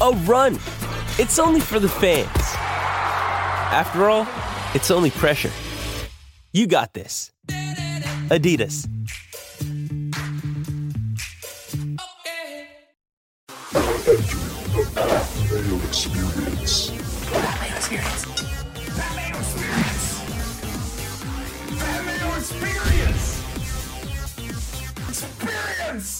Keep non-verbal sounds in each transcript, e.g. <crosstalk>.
a run. It's only for the fans. After all, it's only pressure. You got this. Adidas. Experience. Experience. Experience.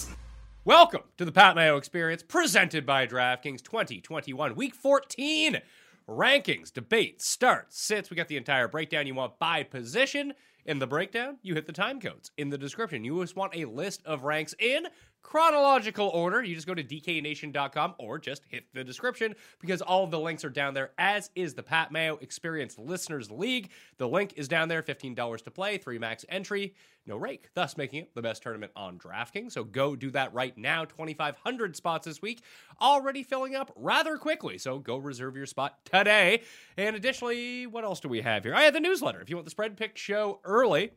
Welcome to the Pat Mayo Experience, presented by DraftKings 2021 Week 14 rankings, debate, starts, sits. We got the entire breakdown you want by position. In the breakdown, you hit the time codes in the description. You just want a list of ranks in chronological order. You just go to dknation.com or just hit the description because all of the links are down there, as is the Pat Mayo Experience Listeners League. The link is down there $15 to play, three max entry, no rake, thus making it the best tournament on DraftKings. So go do that right now. 2,500 spots this week, already filling up rather quickly. So go reserve your spot today. And additionally, what else do we have here? Oh, I have the newsletter. If you want the spread pick show early,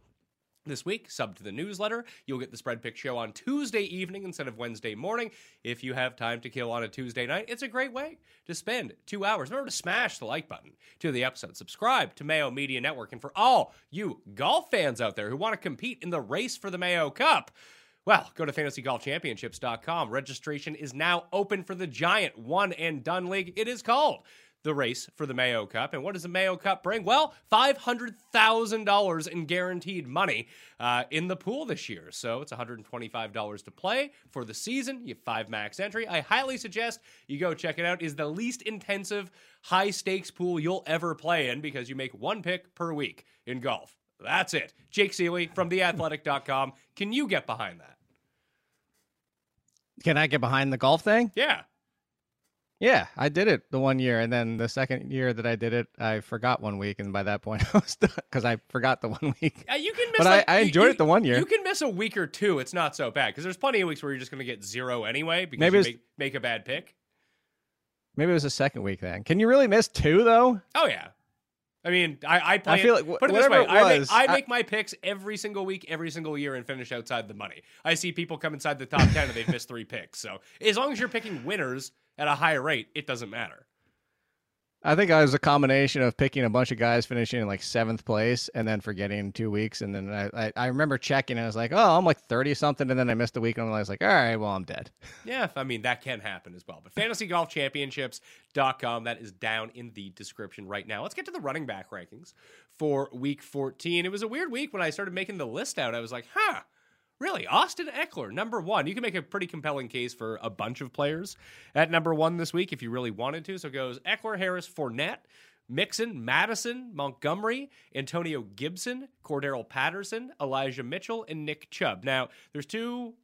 this week, sub to the newsletter. You'll get the spread pick show on Tuesday evening instead of Wednesday morning. If you have time to kill on a Tuesday night, it's a great way to spend two hours. Remember to smash the like button to the episode. Subscribe to Mayo Media Network. And for all you golf fans out there who want to compete in the race for the Mayo Cup, well, go to fantasygolfchampionships.com. Registration is now open for the giant one and done league. It is called the race for the Mayo Cup. And what does the Mayo Cup bring? Well, $500,000 in guaranteed money uh, in the pool this year. So it's $125 to play for the season. You have five max entry. I highly suggest you go check it out. Is the least intensive high stakes pool you'll ever play in because you make one pick per week in golf. That's it. Jake Ciely from theathletic.com. Can you get behind that? Can I get behind the golf thing? Yeah. Yeah, I did it the one year, and then the second year that I did it, I forgot one week, and by that point <laughs> I was done because I forgot the one week. You can miss. But like, I, I enjoyed you- it the one year. You can miss a week or two. It's not so bad because there's plenty of weeks where you're just going to get zero anyway because Maybe you it's- make, make a bad pick. Maybe it was the second week then. Can you really miss two though? Oh yeah. I mean, I, I. I feel it- like wh- put it this way: it I, make, I I- make my picks every single week, every single year, and finish outside the money. I see people come inside the top ten and they've missed three picks. So as long as you're picking winners at a higher rate, it doesn't matter. I think I was a combination of picking a bunch of guys finishing in like seventh place and then forgetting in two weeks, and then I I, I remember checking and I was like, oh, I'm like thirty something, and then I missed a week, and I was like, all right, well, I'm dead. <laughs> Yeah, I mean, that can happen as well. But fantasygolfchampionships.com, that is down in the description right now. Let's get to the running back rankings for week 14. It was a weird week when I started making the list out. I was like, huh, really? Austin Ekeler, number one. You can make a pretty compelling case for a bunch of players at number one this week if you really wanted to. So it goes Ekeler, Harris, Fournette. Mixon, Mattison, Montgomery, Antonio Gibson, Cordarrelle Patterson, Elijah Mitchell, and Nick Chubb. Now, there's two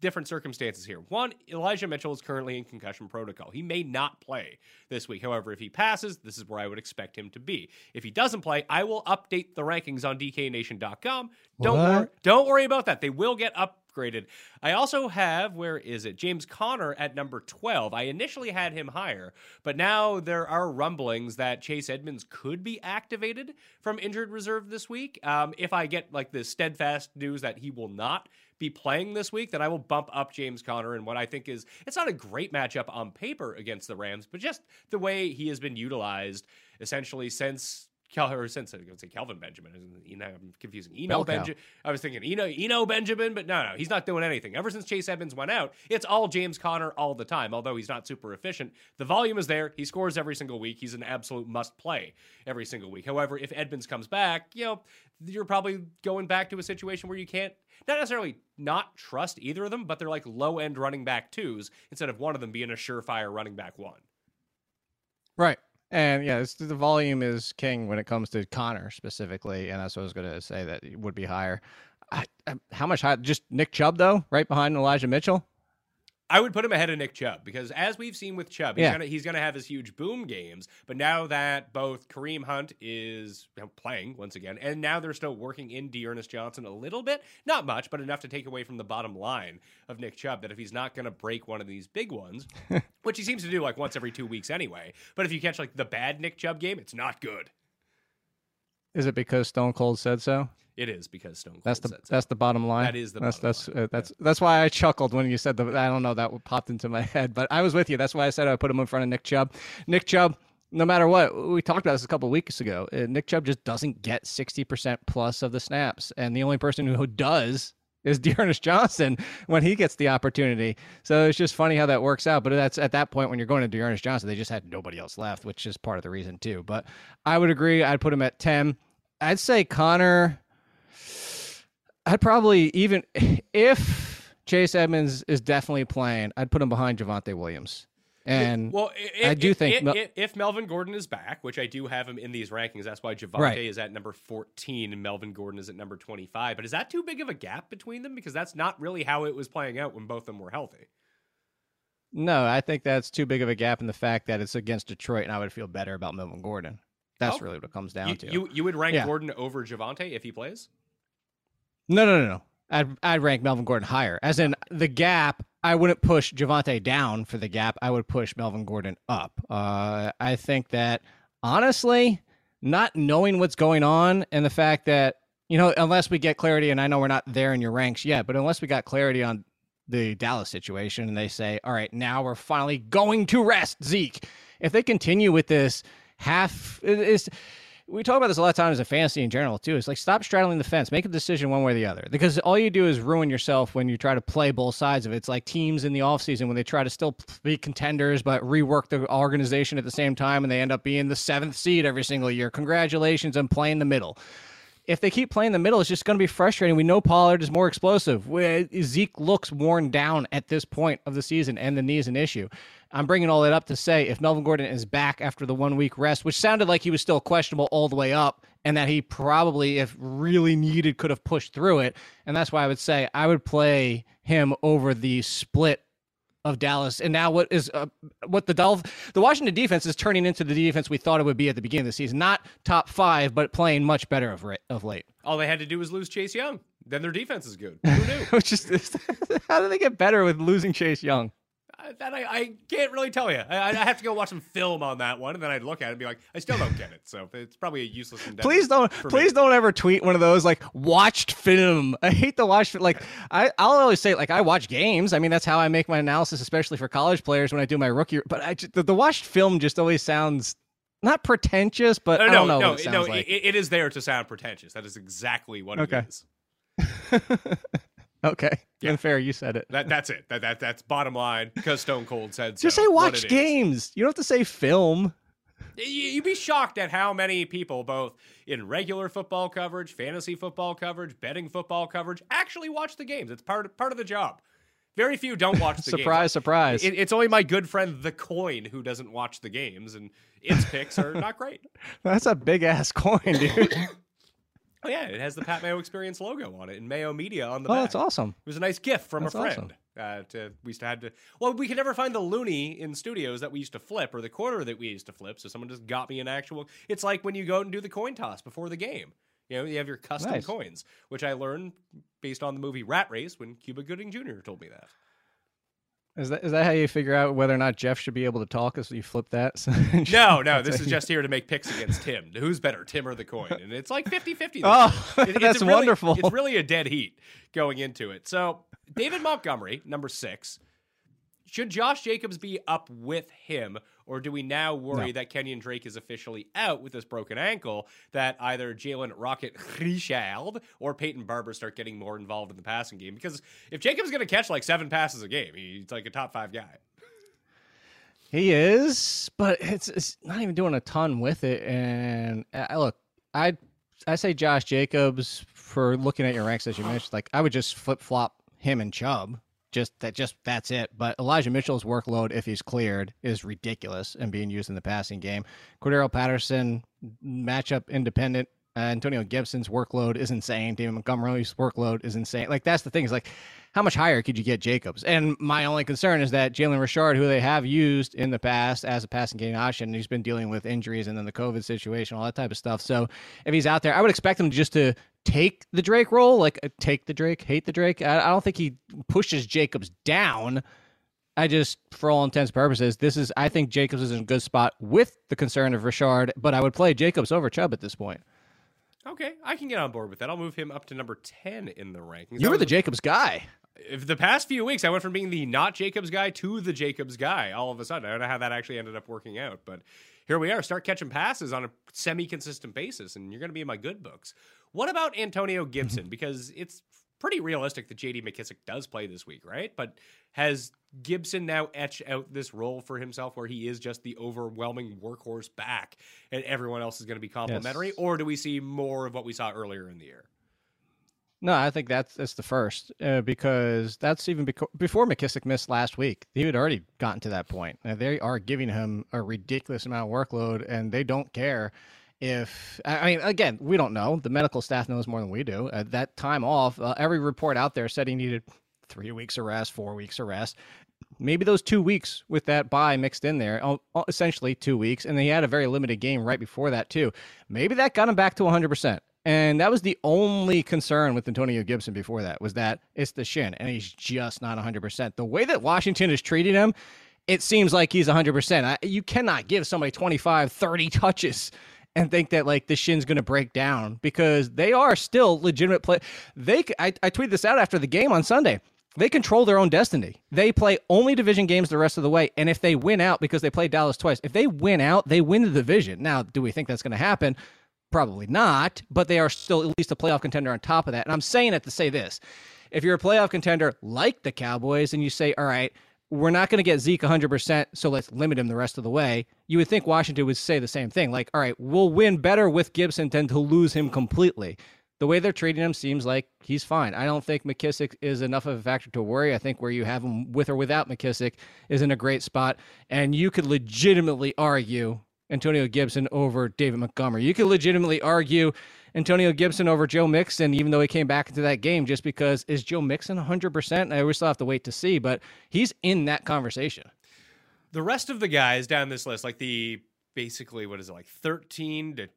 different circumstances here. One, Elijah Mitchell is currently in concussion protocol. He may not play this week. However, if he passes, this is where I would expect him to be. If he doesn't play, I will update the rankings on DKNation.com. Don't What? worry, don't worry about that. They will get up upgraded. I also have, where is it? James Conner at number 12. I initially had him higher, but now there are rumblings that Chase Edmonds could be activated from injured reserve this week. Um, if I get like the steadfast news that he will not be playing this week, then I will bump up James Conner in what I think is it's not a great matchup on paper against the Rams, but just the way he has been utilized essentially since Kel or since I was gonna say Kelvin Benjamin. You know, I'm confusing Eno Benjamin. I was thinking Eno Eno Benjamin, but no, no, he's not doing anything. Ever since Chase Edmonds went out, it's all James Conner all the time. Although he's not super efficient, the volume is there. He scores every single week. He's an absolute must play every single week. However, if Edmonds comes back, you know, you're probably going back to a situation where you can't not necessarily not trust either of them, but they're like low end running back twos instead of one of them being a surefire running back one. Right. And yeah, the volume is king when it comes to Conner specifically, and that's what I was going to say that would be higher. I, I, how much higher? Just Nick Chubb though, right behind Elijah Mitchell. I would put him ahead of Nick Chubb because, as we've seen with Chubb, he's Yeah. gonna have his huge boom games. But now that both Kareem Hunt is playing once again, and now they're still working in D'Ernest Johnson a little bit, not much, but enough to take away from the bottom line of Nick Chubb. That if he's not gonna break one of these big ones, <laughs> which he seems to do like once every two weeks anyway, but if you catch like the bad Nick Chubb game, it's not good. Is it because Stone Cold said so? It is because Stone Cold That's the said so. that's the bottom line. That is the that's bottom that's line. Uh, that's that's why I chuckled when you said the. I don't know that popped into my <laughs> head, but I was with you. That's why I said I put him in front of Nick Chubb. Nick Chubb, no matter what, we talked about this a couple of weeks ago. Uh, Nick Chubb just doesn't get sixty percent plus of the snaps, and the only person who does is <laughs> D'Ernest Johnson when he gets the opportunity. So it's just funny how that works out. But that's at that point when you're going to D'Ernest Johnson, they just had nobody else left, which is part of the reason too. But I would agree. I'd put him at ten. I'd say Conner. I'd probably even if Chase Edmonds is definitely playing, I'd put him behind Javonte Williams. And well, i- I do think if, Mel- if Melvin Gordon is back, which I do have him in these rankings, that's why Javonte Right. is at number 14 and Melvin Gordon is at number 25. But is that too big of a gap between them? Because that's not really how it was playing out when both of them were healthy. no, I think that's too big of a gap in the fact that it's against Detroit, and I would feel better about Melvin Gordon. That's Oh. really what it comes down You, to. you you would rank Yeah. Gordon over Javonte if he plays? No, no, no, no. I'd I'd rank Melvin Gordon higher. As in the gap, I wouldn't push Javonte down for the gap. I would push Melvin Gordon up. Uh, I think that honestly, not knowing what's going on and the fact that you know, unless we get clarity, and I know we're not there in your ranks yet, but unless we got clarity on the Dallas situation and they say, all right, now we're finally going to rest Zeke. If they continue with this half, is we talk about this a lot of times in fantasy in general too. It's like stop straddling the fence, make a decision one way or the other. Because all you do is ruin yourself when you try to play both sides of it. It's like teams in the offseason when they try to still be contenders but rework the organization at the same time and they end up being the seventh seed every single year. Congratulations on playing the middle if they keep playing the middle, it's just going to be frustrating. We know Pollard is more explosive. We- Zeke looks worn down at this point of the season, and the knee is an issue. I'm bringing all that up to say if Melvin Gordon is back after the one week rest, which sounded like he was still questionable all the way up, and that he probably, if really needed, could have pushed through it. And that's why I would say I would play him over the split of Dallas. And now what is uh, what the Dolph the Washington defense is turning into the defense we thought it would be at the beginning of the season. Not top five, but playing much better of, ra- of late. All they had to do was lose Chase Young. Then their defense is good. Who knew? <laughs> Which is <laughs> how do they get better with losing Chase Young? That I, I can't really tell you. I, I have to go watch some film on that one, and then I'd look at it and be like, I still don't get it. So it's probably a useless endeavor. Please don't, for me. please don't ever tweet one of those like watched film. I hate the watch. Like I, I'll always say like I watch games. I mean that's how I make my analysis, especially for college players when I do my rookie. But I the, the watched film just always sounds not pretentious, but uh, No, I don't know no, what it no. like. it, it is there to sound pretentious. That is exactly what Okay. it is. <laughs> okay, unfair. You said it. That that's it. That, that that's bottom line because Stone Cold said so. Just say watch it is. games. You don't have to say film. You- You'd be shocked at how many people, both in regular football coverage, fantasy football coverage, betting football coverage, actually watch the games. It's part part of the job. Very few don't watch the <laughs> surprise, games. surprise. It, it's only my good friend the Coin who doesn't watch the games, and its picks are not great. <laughs> That's a big ass coin, dude. <laughs> Oh yeah, it has the Pat Mayo Experience logo on it and Mayo Media on the oh, back. that's awesome. It was a nice gift from That's a friend. Uh, to we used to had to. Well, we could never find the loonie in studios that we used to flip or the quarter that we used to flip. So someone just got me an actual. It's like when you go and do the coin toss before the game. You know, you have your custom Nice. coins, which I learned based on the movie Rat Race when Cuba Gooding Jr. told me that. Is that is that how you figure out whether or not Jeff should be able to talk? Is you flip that? <laughs> No, no, this is just here to make picks against Tim. Who's better, Tim or the coin? And it's like 50 50. <laughs> Oh, <laughs> that's really, wonderful. It's really a dead heat going into it. So, David Montgomery, number six. Should Josh Jacobs be up with him, or do we now worry No. that Kenyan Drake is officially out with this broken ankle? That either Jalen Rocket Richard or Peyton Barber start getting more involved in the passing game? Because if Jacobs going to catch like seven passes a game, he's like a top five guy. He is, but it's, it's not even doing a ton with it. And uh, look, I I say Josh Jacobs for looking at your ranks as you mentioned. Like I would just flip flop him and Chubb. Just that, just that's it. But Elijah Mitchell's workload, if he's cleared, is ridiculous and being used in the passing game. Cordarrelle Patterson, matchup independent. Uh, Antonio Gibson's workload is insane. David Montgomery's workload is insane. Like that's the thing. Is like, how much higher could you get Jacobs? And my only concern is that Jalen Richard, who they have used in the past as a passing game option, he's been dealing with injuries and then the COVID situation, all that type of stuff. So if he's out there, I would expect him just to take the Drake role, like uh, take the Drake, hate the Drake. I, I don't think he pushes Jacobs down. I just, for all intents and purposes, this is. I think Jacobs is in a good spot with the concern of Richard, but I would play Jacobs over Chubb at this point. Okay, I can get on board with that. I'll move him up to number 10 in the rankings. You were the Jacobs guy. if the past few weeks I went from being the not Jacobs guy to the Jacobs guy all of a sudden. I don't know how that actually ended up working out, but here we are. Start catching passes on a semi consistent basis, and you're going to be in my good books. What about Antonio Gibson? Mm-hmm. because it's pretty realistic that JD McKissic does play this week, right? But has Gibson now etched out this role for himself where he is just the overwhelming workhorse back and everyone else is going to be complimentary? Yes. Or do we see more of what we saw earlier in the year? No, I think that's that's the first uh, because that's even beco- before McKissic missed last week. He had already gotten to that point. Uh, they are giving him a ridiculous amount of workload, and they don't care if. I mean, again, we don't know. The medical staff knows more than we do. At that time off, uh, every report out there said he needed three weeks of rest, four weeks of rest. Maybe those two weeks with that bye mixed in there, essentially two weeks, and he had a very limited game right before that too. Maybe that got him back to 100. percent and that was the only concern with Antonio Gibson before that was that it's the shin, and he's just not 100%. The way that Washington is treating him, it seems like he's 100%. I, you cannot give somebody 25, 30 touches and think that like the shin's going to break down because they are still legitimate play. They, I, I tweeted this out after the game on Sunday. They control their own destiny. They play only division games the rest of the way. And if they win out because they played Dallas twice, if they win out, they win the division. Now, do we think that's going to happen? Probably not, but they are still at least a playoff contender on top of that. And I'm saying it to say this. If you're a playoff contender like the Cowboys and you say, all right, we're not going to get Zeke 100%, so let's limit him the rest of the way, you would think Washington would say the same thing. Like, all right, we'll win better with Gibson than to lose him completely. The way they're treating him seems like he's fine. I don't think McKissic is enough of a factor to worry. I think where you have him with or without McKissic is in a great spot. And you could legitimately argue Antonio Gibson over David Montgomery. You could legitimately argue Antonio Gibson over Joe Mixon, even though he came back into that game, just because is Joe Mixon 100%? I always still have to wait to see, but he's in that conversation. The rest of the guys down this list, like the basically what is it, like 13 to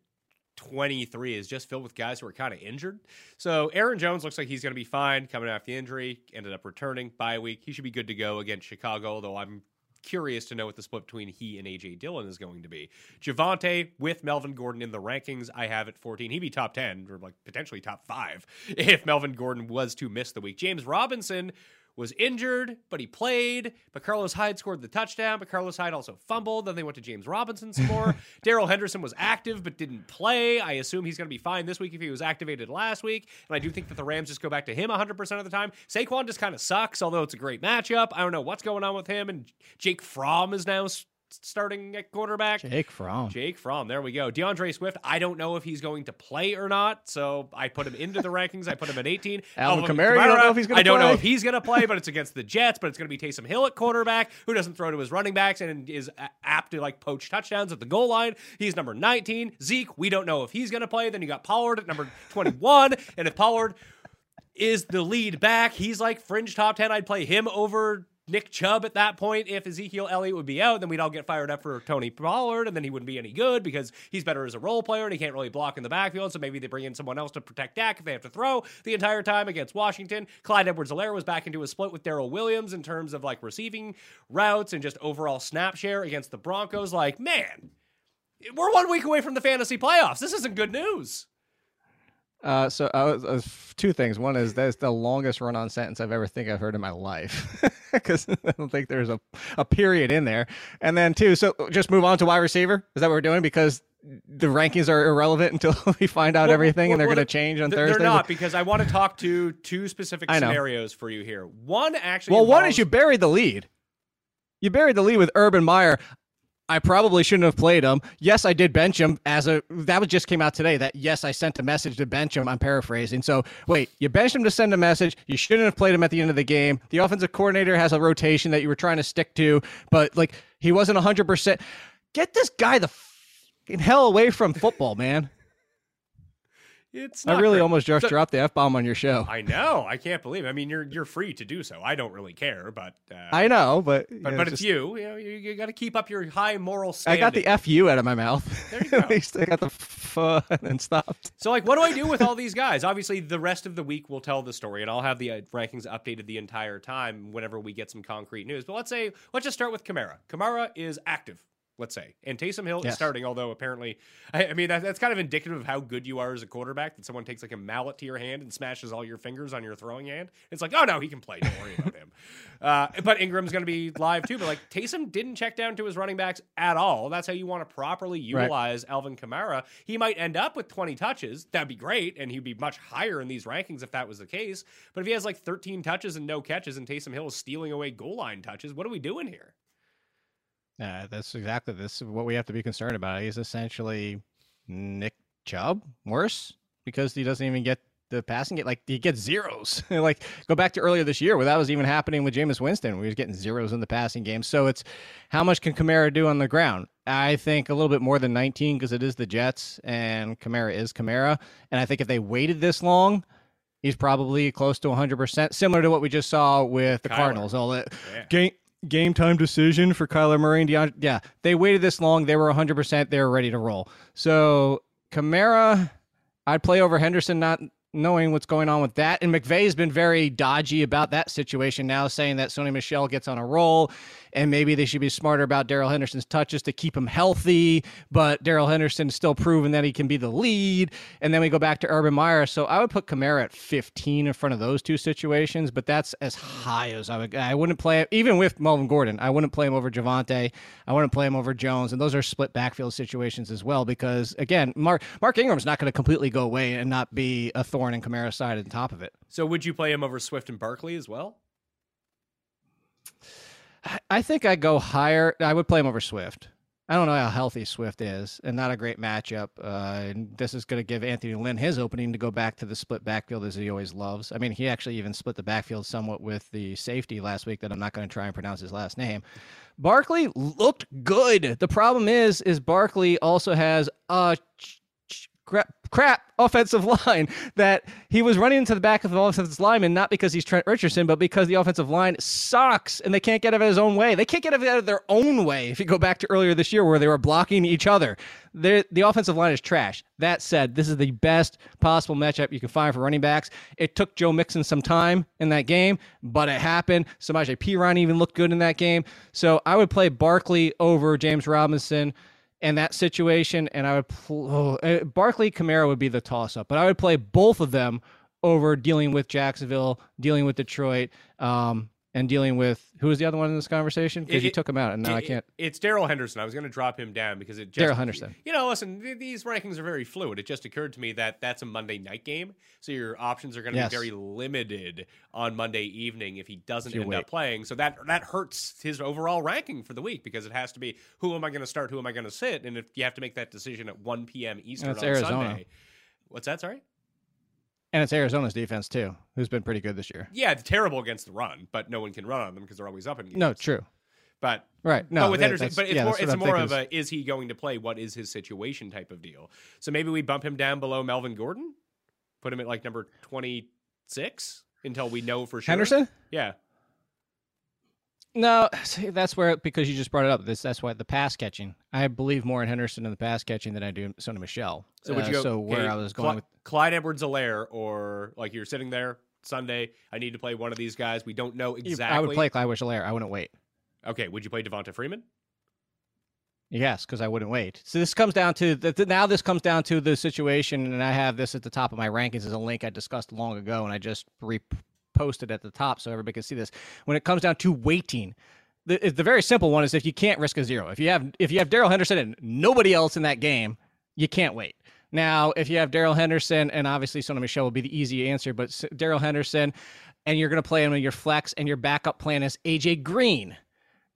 23 is just filled with guys who are kind of injured. So Aaron Jones looks like he's going to be fine coming off the injury, ended up returning bye week. He should be good to go against Chicago, though I'm curious to know what the split between he and AJ Dillon is going to be. Javonte with Melvin Gordon in the rankings, I have at 14. He'd be top 10 or like potentially top 5 <laughs> if Melvin Gordon was to miss the week. James Robinson was injured, but he played. But Carlos Hyde scored the touchdown, but Carlos Hyde also fumbled. Then they went to James Robinson some more. <laughs> Darrell Henderson was active but didn't play. I assume he's going to be fine this week if he was activated last week. And I do think that the Rams just go back to him 100% of the time. Saquon just kind of sucks, although it's a great matchup. I don't know what's going on with him. And Jake Fromm is now starting at quarterback. Jake Fromm. Jake Fromm. There we go. D'Andre Swift. I don't know if he's going to play or not, so I put him into the <laughs> rankings. I put him at 18. Alvin Kamara, you don't know if he's gonna I don't know if he's going to play, but it's against the Jets. But it's going to be Taysom Hill at quarterback, who doesn't throw to his running backs and is apt to like poach touchdowns at the goal line. He's number 19. Zeke. We don't know if he's going to play. Then you got Pollard at number 21, and if Pollard is the lead back, he's like fringe top 10. I'd play him over Nick Chubb at that point if Ezekiel Elliott would be out. Then we'd all get fired up for Tony Pollard, and then he wouldn't be any good because he's better as a role player and he can't really block in the backfield. So maybe they bring in someone else to protect Dak if they have to throw the entire time against Washington. Clyde Edwards-Helaire was back into a split with Darrel Williams in terms of like receiving routes and just overall snap share against the Broncos. Like, man, we're one week away from the fantasy playoffs. This isn't good news. Uh, so uh, uh, two things. One is that's the longest run-on sentence I've ever think I've heard in my life, <laughs> because <laughs> I don't think there's a, a period in there. And then two, so just move on to wide receiver. Is that what we're doing? Because the rankings are irrelevant <laughs> until we find out Well, everything, and they're well, going to change on They're- Thursday. They're not because I want to talk to two specific scenarios for you here. One actually. Well, one is you buried the lead. You buried the lead with Urban Meyer. I probably shouldn't have played him. Yes, I did bench him as a that was just came out today that yes, I sent a message to bench him. I'm paraphrasing. So wait, you benched him to send a message. You shouldn't have played him at the end of the game. The offensive coordinator has a rotation that you were trying to stick to, but like he wasn't 100%. Get this guy the fucking hell away from football, man. It's I really great. almost just So- dropped the F bomb on your show. I know. I can't believe. It. I mean, you're you're free to do so. I don't really care, but uh, I know, but but, know, but it's you. You know, you, you got to keep up your high moral I got the fu out of my mouth. There you <laughs> go. At least I got the f uh, and stopped. So, like, what do I do with all these guys? Obviously, the rest of the week will tell the story, and I'll have the uh, rankings updated the entire time whenever we get some concrete news. But let's say, let's just start with Kamara. Kamara is active, let's say, and Taysom Hill is starting. Although apparently, I, I mean, that, that's kind of indicative of how good you are as a quarterback. That someone takes like a mallet to your hand and smashes all your fingers on your throwing hand. It's like, oh no, he can play. Don't worry about him. <laughs> Uh, but Ingram's going to be live too. But like Taysom didn't check down to his running backs at all. That's how you want to properly Right. utilize Alvin Kamara. He might end up with 20 touches. That'd be great. And he'd be much higher in these rankings if that was the case. But if he has like 13 touches and no catches and Taysom Hill is stealing away goal line touches, what are we doing here? Yeah, that's exactly this is what we have to be concerned about. He's essentially Nick Chubb worse because he doesn't even get the passing game. Like he gets zeros. <laughs> like go back to earlier this year where that was even happening with Jameis Winston. he was getting zeros in the passing game. So it's how much can Kamara do on the ground? I think a little bit more than 19 because it is the Jets and Kamara is Kamara. And I think if they waited this long, he's probably close to 100%, similar to what we just saw with the Kyler. Cardinals. All that Yeah. game game time decision for Kyler Murray and DeAndre. Yeah, they waited this long. They were 100%. They were ready to roll. So Kamara, I'd play over Henderson, not knowing what's going on with that. And McVay's been very dodgy about that situation now, saying that Sony Michel gets on a roll and maybe they should be smarter about Darrell Henderson's touches to keep him healthy. But Darrell Henderson's still proven that he can be the lead. And then we go back to Urban Meyer. So I would put Kamara at 15 in front of those two situations, but that's as high as I would. I wouldn't play even with Melvin Gordon. I wouldn't play him over Javonte. I wouldn't play him over Jones. And those are split backfield situations as well, because again, Mark Mark Ingram's not going to completely go away and not be a thorn in Kamara's side on top of it. So would you play him over Swift and Barkley as well? I- think I go higher. I would play him over Swift. I don't know how healthy Swift is, and not a great matchup. Uh, and this is going to give Anthony Lynn his opening to go back to the split backfield as he always loves. I mean, he actually even split the backfield somewhat with the safety last week. That I'm not going to try and pronounce his last name. Barkley looked good. The problem is, is Barkley also has a crap, crap offensive <laughs> line that he was running into the back of the offensive lineman, not because he's Trent Richardson, but because the offensive line sucks and they can't get out of his own way. They can't get out of their own way. If you go back to earlier this year where they were blocking each other, They're- the offensive line is trash. That said, this is the best possible matchup you can find for running backs. It took Joe Mixon some time in that game, but it happened. Samaje Perine even looked good in that game. So I would play Barkley over James Robinson in that situation, and I would pl- oh, uh, Barkley Kamara would be the toss up, but I would play both of them over dealing with Jacksonville, dealing with Detroit, um, and dealing with who was the other one in this conversation because you took him out, and now I can't. It's Darrell Henderson. I was going to drop him down because it just Darrell Henderson. You know, listen, th- these rankings are very fluid. It just occurred to me that that's a Monday night game, so your options are going to Yes. be very limited on Monday evening if he doesn't end wait. up playing. So that that hurts his overall ranking for the week because it has to be who am I going to start, who am I going to sit, and if you have to make that decision at 1 p.m. Eastern on Arizona. Sunday. What's that? Sorry. And it's Arizona's defense too, who's been pretty good this year. Yeah, it's terrible against the run, but no one can run on them because they're always up in games. No, true. But Right. No, but with that- Henderson, but it's yeah, more, it's more of a is he going to play? What is his situation type of deal. So maybe we bump him down below Melvin Gordon, put him at like number twenty six until we know for sure. Henderson. yeah. No, see, that's where because you just brought it up. This that's why the pass catching. I believe more in Henderson in the pass catching than I do in Sony Michel. So would you Uh, go? So where I was going with Clyde Edwards-Helaire, or like you're sitting there Sunday. I need to play one of these guys. We don't know exactly. I would play Clyde Wish-Alaire. I wouldn't wait. Okay, would you play Devonta Freeman? Yes, because I wouldn't wait. So this comes down to the, now. This comes down to the situation, and I have this at the top of my rankings as a link I discussed long ago, and I just reposted at the top so everybody can see this. When it comes down to waiting, the the very simple one is if you can't risk a zero. If you have if you have Darrell Henderson and nobody else in that game, you can't wait. Now, if you have Darrell Henderson, and obviously Sony Michel will be the easy answer, but Darrell Henderson, and you're going to play him in your flex, and your backup plan is AJ Green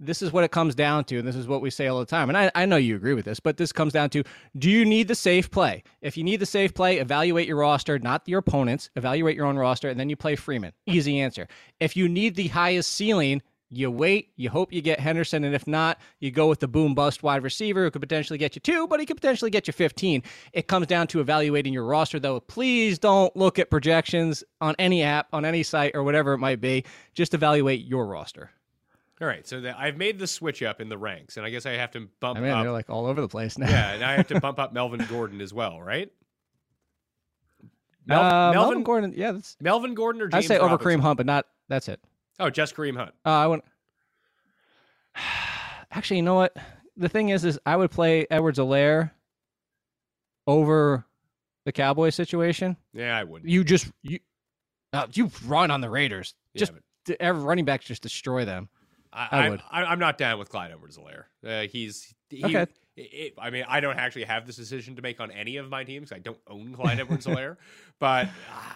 this is what it comes down to, and this is what we say all the time. And I, I know you agree with this, but this comes down to do you need the safe play? If you need the safe play, evaluate your roster, not your opponents, evaluate your own roster, and then you play Freeman. Easy answer. If you need the highest ceiling, you wait, you hope you get Henderson, and if not, you go with the boom bust wide receiver who could potentially get you two, but he could potentially get you 15. It comes down to evaluating your roster, though. Please don't look at projections on any app, on any site, or whatever it might be. Just evaluate your roster. All right, so the, I've made the switch up in the ranks, and I guess I have to bump I mean, up. they're like all over the place now. yeah, and I have to <laughs> bump up Melvin Gordon as well, right? Mel- Uh, Melvin, Melvin Gordon, yeah, that's. Melvin Gordon or James I'd say over Robinson? Kareem Hunt, but not. That's it. Oh, just Kareem Hunt. Uh, I would. <sighs> Actually, you know what? The thing is, is I would play Edwards Helaire over the Cowboy situation. Yeah, I would. You just you, uh, you run on the Raiders. Yeah, Just but every running back just destroy them. I, I would. I, I'm not down with Clyde Edwards-Helaire. Uh, he's he, Okay. it- I mean, I don't actually have this decision to make on any of my teams. I don't own Clyde <laughs> Edwards-Helaire, but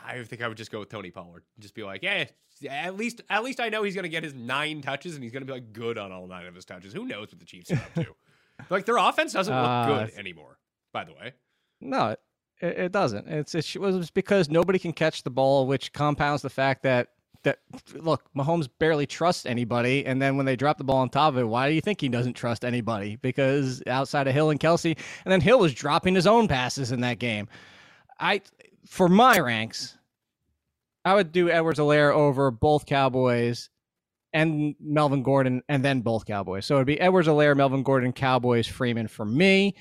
I think I would just go with Tony Pollard. Just be like, yeah, at least at least I know he's going to get his nine touches and he's going to be like good on all nine of his touches. Who knows what the Chiefs are up to? <laughs> like their offense doesn't look Uh, good anymore. By the way, No, it, it doesn't. It's it was because nobody can catch the ball, which compounds the fact that that look, Mahomes barely trusts anybody, and then when they drop the ball on top of it, why do you think he doesn't trust anybody? Because outside of Hill and Kelce, and then Hill was dropping his own passes in that game. I, for my ranks, I would do Edwards Helaire over both Cowboys and Melvin Gordon, and then both Cowboys. So it'd be Edwards Helaire, Melvin Gordon, Cowboys, Freeman for me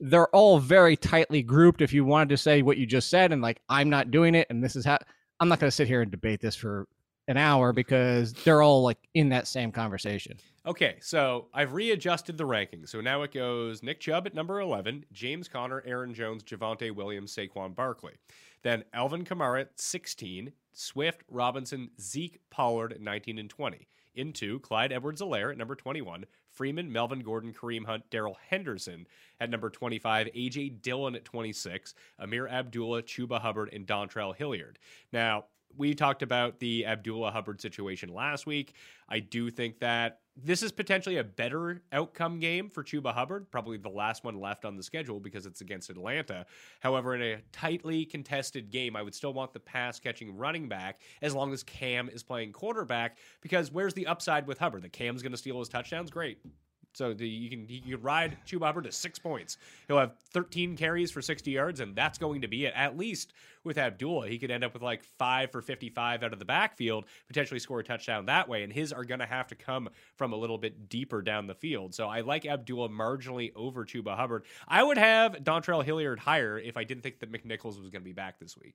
they're all very tightly grouped. If you wanted to say what you just said, and like I'm not doing it, and this is how I'm not going to sit here and debate this for an hour because they're all like in that same conversation. Okay, so I've readjusted the rankings. So now it goes Nick Chubb at number 11, James Conner, Aaron Jones, Javonte Williams, Saquon Barkley. Then Alvin Kamara at 16, Swift, Robinson, Zeke, Pollard at 19 and 20. Into Clyde Edwards Helaire at number 21, Freeman, Melvin Gordon, Kareem Hunt, Darrell Henderson at number 25, AJ Dillon at 26, Ameer Abdullah, Chuba Hubbard, and Dontrell Hilliard. Now, we talked about the Abdullah Hubbard situation last week. I do think that this is potentially a better outcome game for Chuba Hubbard, probably the last one left on the schedule because it's against Atlanta. However, in a tightly contested game, I would still want the pass catching running back as long as Cam is playing quarterback because where's the upside with Hubbard? That Cam's going to steal his touchdowns? Great. So the, you can you ride Chuba Hubbard to six points. He'll have 13 carries for 60 yards, and that's going to be it. At least with Abdullah, he could end up with like five for 55 out of the backfield, potentially score a touchdown that way. And his are going to have to come from a little bit deeper down the field. So I like Abdullah marginally over Chuba Hubbard. I would have Dontrell Hilliard higher if I didn't think that McNichols was going to be back this week.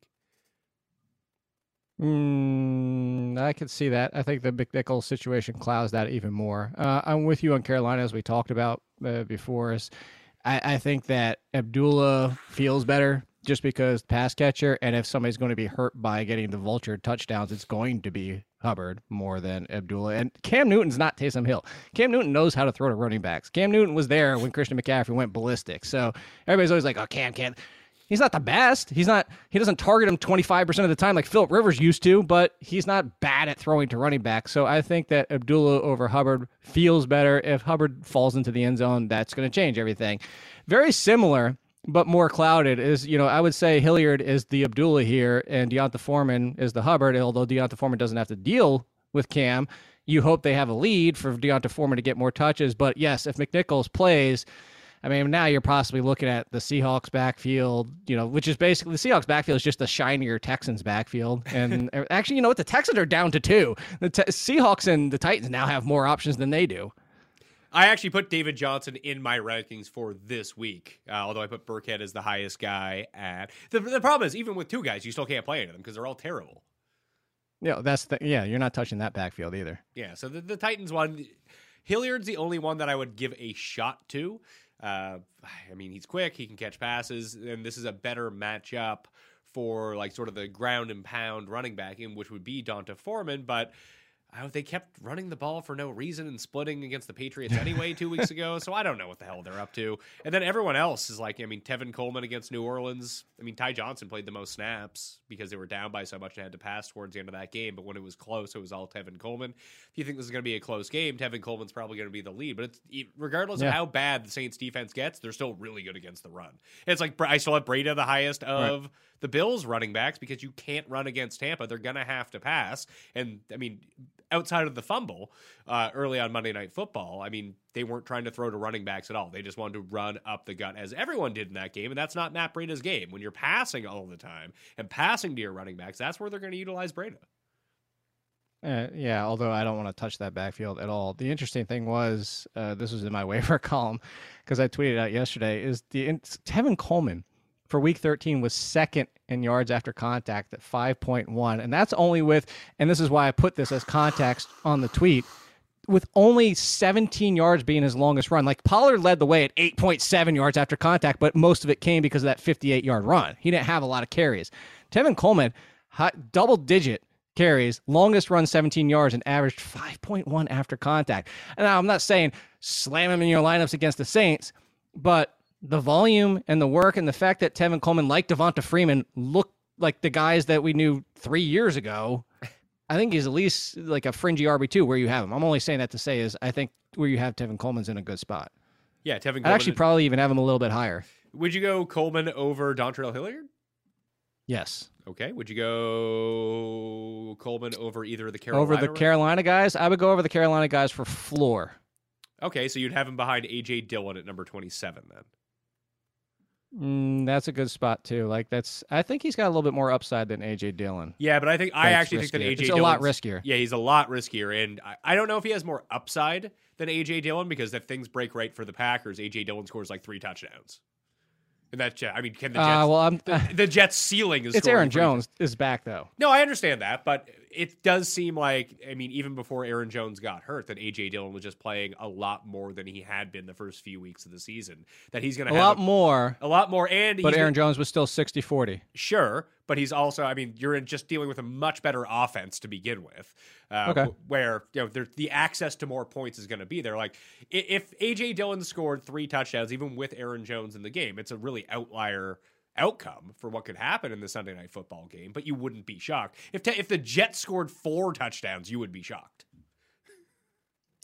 Mm, I can see that. I think the McNichols situation clouds that even more. Uh, I'm with you on Carolina, as we talked about uh, before. Is I, I think that Abdullah feels better just because pass catcher, and if somebody's going to be hurt by getting the vulture touchdowns, it's going to be Hubbard more than Abdullah. And Cam Newton's not Taysom Hill. Cam Newton knows how to throw to running backs. Cam Newton was there when Christian McCaffrey went ballistic. So everybody's always like, "Oh, Cam can't." He's not the best. He's not. He doesn't target him 25% of the time like Philip Rivers used to, but he's not bad at throwing to running back. So I think that Abdullah over Hubbard feels better. If Hubbard falls into the end zone, that's going to change everything. Very similar, but more clouded is, you know, I would say Hilliard is the Abdullah here and D'Onta Foreman is the Hubbard, although D'Onta Foreman doesn't have to deal with Cam. You hope they have a lead for D'Onta Foreman to get more touches. But yes, if McNichols plays, I mean, now you're possibly looking at the Seahawks backfield, you know, which is basically the Seahawks backfield is just a shinier Texans backfield. <laughs> And actually, you know what? The Texans are down to two. The te- Seahawks and the Titans now have more options than they do. I actually put David Johnson in my rankings for this week, uh, although I put Burkhead as the highest guy at. The, the problem is, even with two guys, you still can't play any of them because they're all terrible. Yeah, that's the yeah. You're not touching that backfield either. Yeah, so the, the Titans one, Hilliard's the only one that I would give a shot to. Uh, I mean, he's quick, he can catch passes, and this is a better matchup for like sort of the ground and pound running back, in which would be D'Onta Foreman, but oh, they kept running the ball for no reason and splitting against the Patriots anyway two weeks ago. So I don't know what the hell they're up to. And then everyone else is like, I mean, Tevin Coleman against New Orleans. I mean, Ty Johnson played the most snaps because they were down by so much and had to pass towards the end of that game. But when it was close, it was all Tevin Coleman. If you think this is going to be a close game, Tevin Coleman's probably going to be the lead. But it's regardless Yeah. of how bad the Saints defense gets, they're still really good against the run. It's like I still have Breida the highest of the Bills running backs because you can't run against Tampa. They're going to have to pass. And I mean, outside of the fumble uh, early on Monday Night Football, I mean, they weren't trying to throw to running backs at all. They just wanted to run up the gut as everyone did in that game. And that's not Matt Breida's game. When you're passing all the time and passing to your running backs, that's where they're going to utilize Breida. Uh, yeah, although I don't want to touch that backfield at all. The interesting thing was, uh, this was in my <laughs> waiver column because I tweeted out yesterday, is the Tevin Coleman for week 13 was second in yards after contact at 5.1. And that's only with, and this is why I put this as context on the tweet, with only 17 yards being his longest run. Like Pollard led the way at 8.7 yards after contact, but most of it came because of that 58 yard run. He didn't have a lot of carries. Tevin Coleman, double digit carries, longest run 17 yards, and averaged 5.1 after contact. And now I'm not saying slam him in your lineups against the Saints, but the volume and the work and the fact that Tevin Coleman, like Devonta Freeman, looked like the guys that we knew three years ago. I think he's at least like a fringy RB two where you have him. I'm only saying that to say is I think where you have Tevin Coleman's in a good spot. Yeah, Tevin Coleman. I'd actually probably even have him a little bit higher. would you go Coleman over Dontrell Hilliard? Yes. Okay. Would you go Coleman over either of the Carolina? over the runners? Carolina guys, I would go over the Carolina guys for floor. Okay, so you'd have him behind AJ Dillon at number 27 then. Mm, that's a good spot too. Like that's I think he's got a little bit more upside than AJ Dillon. Yeah, but I think I actually think that. AJ It's a lot riskier. Yeah, he's a lot riskier, and I, I don't know if he has more upside than AJ Dillon because if things break right for the Packers, AJ Dillon scores like three touchdowns. And that, I mean, can the Jets? Uh, well, I'm, the, the Jets' ceiling is it's Aaron Jones is back though. No, I understand that, but it does seem like I mean, even before Aaron Jones got hurt, that AJ Dillon was just playing a lot more than he had been the first few weeks of the season. That he's going A to have A lot more, a lot more, and but Aaron Jones was still 60-40. sure, but he's also, I mean, you're in just dealing with a much better offense to begin with, uh, Okay. wh- where you know there, the access to more points is going to be there. Like if AJ Dillon scored three touchdowns, even with Aaron Jones in the game, it's a really outlier outcome for what could happen in the Sunday night football game. But you wouldn't be shocked if te- if the Jets scored four touchdowns, you would be shocked.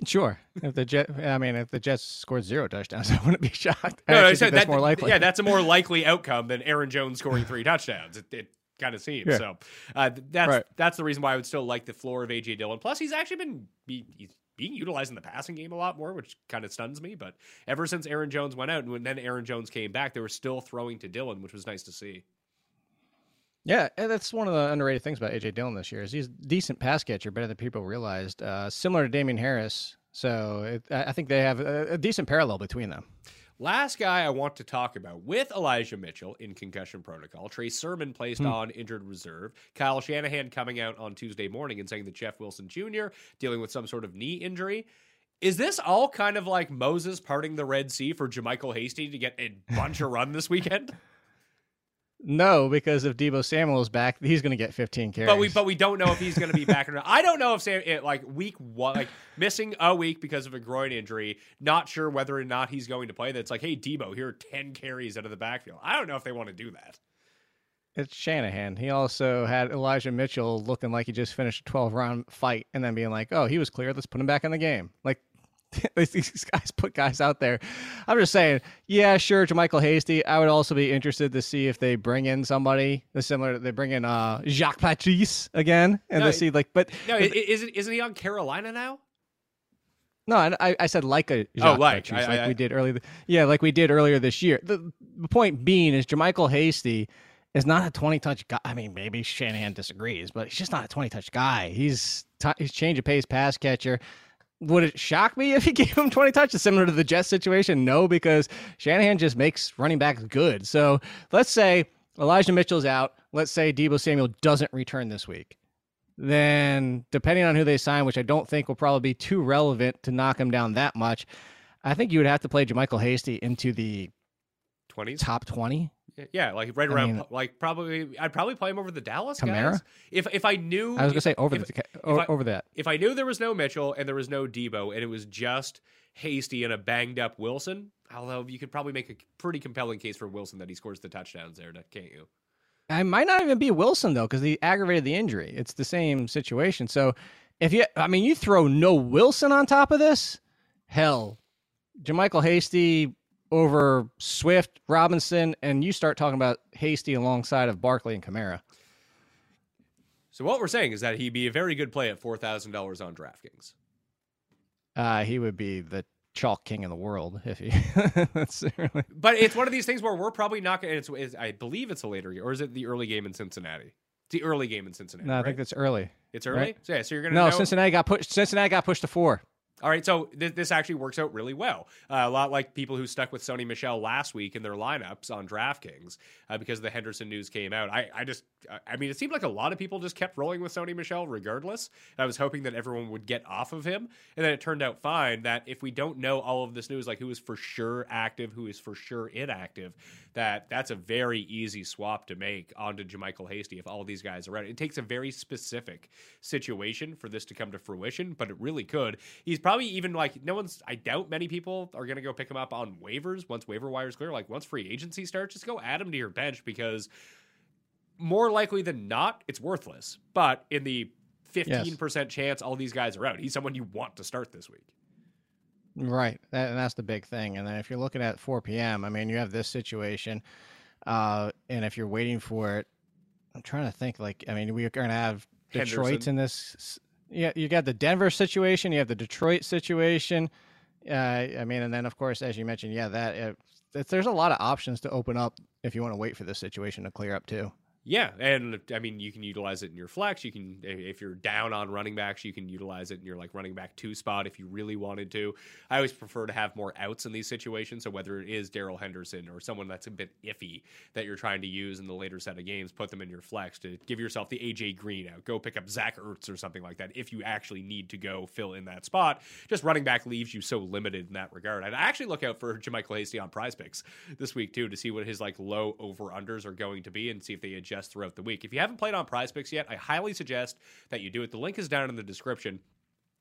Sure. If the Jet, I mean, if the Jets scored zero touchdowns, <laughs> I wouldn't be shocked. I No, actually I said that's that, more likely. Yeah, that's a more likely outcome than Aaron Jones scoring three touchdowns. It, it kind of seems Yeah. so. Uh, that's Right. that's the reason why I would still like the floor of AJ Dillon. Plus, he's actually been be, he's being utilized in the passing game a lot more, which kind of stuns me. But ever since Aaron Jones went out and when then Aaron Jones came back, they were still throwing to Dillon, which was nice to see. Yeah, that's one of the underrated things about AJ Dillon this year is he's a decent pass catcher, better than people realized. Uh, similar to Damien Harris, so it, I I think they have a, a decent parallel between them. Last guy I want to talk about with Elijah Mitchell in concussion protocol. Trey Sermon placed hmm. on injured reserve. Kyle Shanahan coming out on Tuesday morning and saying that Jeff Wilson Jr. dealing with some sort of knee injury. Is this all kind of like Moses parting the Red Sea for JaMycal Hasty to get a bunch of run this weekend? <laughs> No, because if Deebo Samuel is back, he's going to get 15 carries. But we but we don't know if he's going to be back or not. I don't know if Sam it, like week one like missing a week because of a groin injury. Not sure whether or not he's going to play. That's like, hey Deebo, here are ten carries out of the backfield. I don't know if they want to do that. It's Shanahan. He also had Elijah Mitchell looking like he just finished a 12 round fight and then being like, oh, he was clear. Let's put him back in the game. Like, <laughs> these guys put guys out there. I'm just saying, yeah, sure, JaMycal Hasty. I would also be interested to see if they bring in somebody the similar. They bring in uh, Jacques Patrick again and No, to see, like, but No, i- isn't isn't he on Carolina now? No, I, I- I said like a Oh, like. Patrick, I- like I- we did earlier. Yeah, like we did earlier this year. The, the point being is JaMycal Hasty is not a twenty touch guy. I mean, maybe Shanahan disagrees, but he's just not a twenty touch guy. He's t- he's change of pace pass catcher. Would it shock me <laughs> if he gave him 20 touches similar to the Jets situation? No, because Shanahan just makes running backs good. So let's say Elijah Mitchell's out. Let's say Deebo Samuel doesn't return this week. Then, depending on who they sign, which I don't think will probably be too relevant to knock him down that much, I think you would have to play JaMycal Hasty into the 20s. top 20. Yeah, like right I around, mean- like probably, I'd probably play him over the Dallas Kamara? guys. If if I knew, I was if- say over, if, the, ca- o- I- over that. if I knew there was no Mitchell and there was no Deebo and it was just Hasty and a banged up Wilson, although you could probably make a pretty compelling case for Wilson that he scores the touchdowns there, can't you? I might not even be Wilson though, because he aggravated the injury. It's the same situation. So if you, I mean, you throw no Wilson on top of this, hell, JaMycal Hasty over Swift, Robinson, and you start talking about Hasty alongside of Barkley and Kamara. So what we're saying is that he'd be a very good play at four thousand dollars on DraftKings. Uh, he would be the chalk king in the world if he. <laughs> that's really, But it's one of these things where we're probably not going. to It's, I believe it's a later, or is it the early game in Cincinnati? It's the early game in Cincinnati. no, I right? think that's early. it's early. right. So yeah, so you're gonna No, know- Cincinnati got pushed. Cincinnati got pushed to four. All right, so th- this actually works out really well. Uh, a lot like people who stuck with Sony Michel last week in their lineups on DraftKings uh, because the Henderson news came out. I, I just, I mean, it seemed like a lot of people just kept rolling with Sony Michel regardless. I was hoping that everyone would get off of him, and then it turned out fine. That if we don't know all of this news, like who is for sure active, who is for sure inactive, that that's a very easy swap to make onto JaMycal Hasty if all these guys are out. It takes a very specific situation for this to come to fruition, but it really could. He's probably even like no one's. I doubt many people are going to go pick him up on waivers once waiver wires clear. Like once free agency starts, just go add him to your bench because more likely than not, it's worthless. But in the fifteen percent chance all these guys are out, he's someone you want to start this week. Right. That, and that's the big thing. And then if you're looking at 4 p.m., I mean, you have this situation. Uh, and if you're waiting for it, I'm trying to think like, I mean, we're going to have Detroit's Henderson. in this. Yeah. You got the Denver situation, you have the Detroit situation. Uh, I mean, and then of course, as you mentioned, yeah, that uh, th- there's a lot of options to open up if you want to wait for this situation to clear up too. Yeah, and I mean you can utilize it in your flex. You can if you're down on running backs, you can utilize it in your like running back two spot if you really wanted to. I always prefer to have more outs in these situations. So whether it is Darrell Henderson or someone that's a bit iffy that you're trying to use in the later set of games, put them in your flex to give yourself the AJ Green out. Go pick up Zach Ertz or something like that if you actually need to go fill in that spot. Just running back leaves you so limited in that regard. I'd actually look out for JaMycal Hasty on Prize Picks this week too to see what his like low over unders are going to be and see if they adjust throughout the week. If you haven't played on Prize Picks yet, I highly suggest that you do it. The link is down in the description.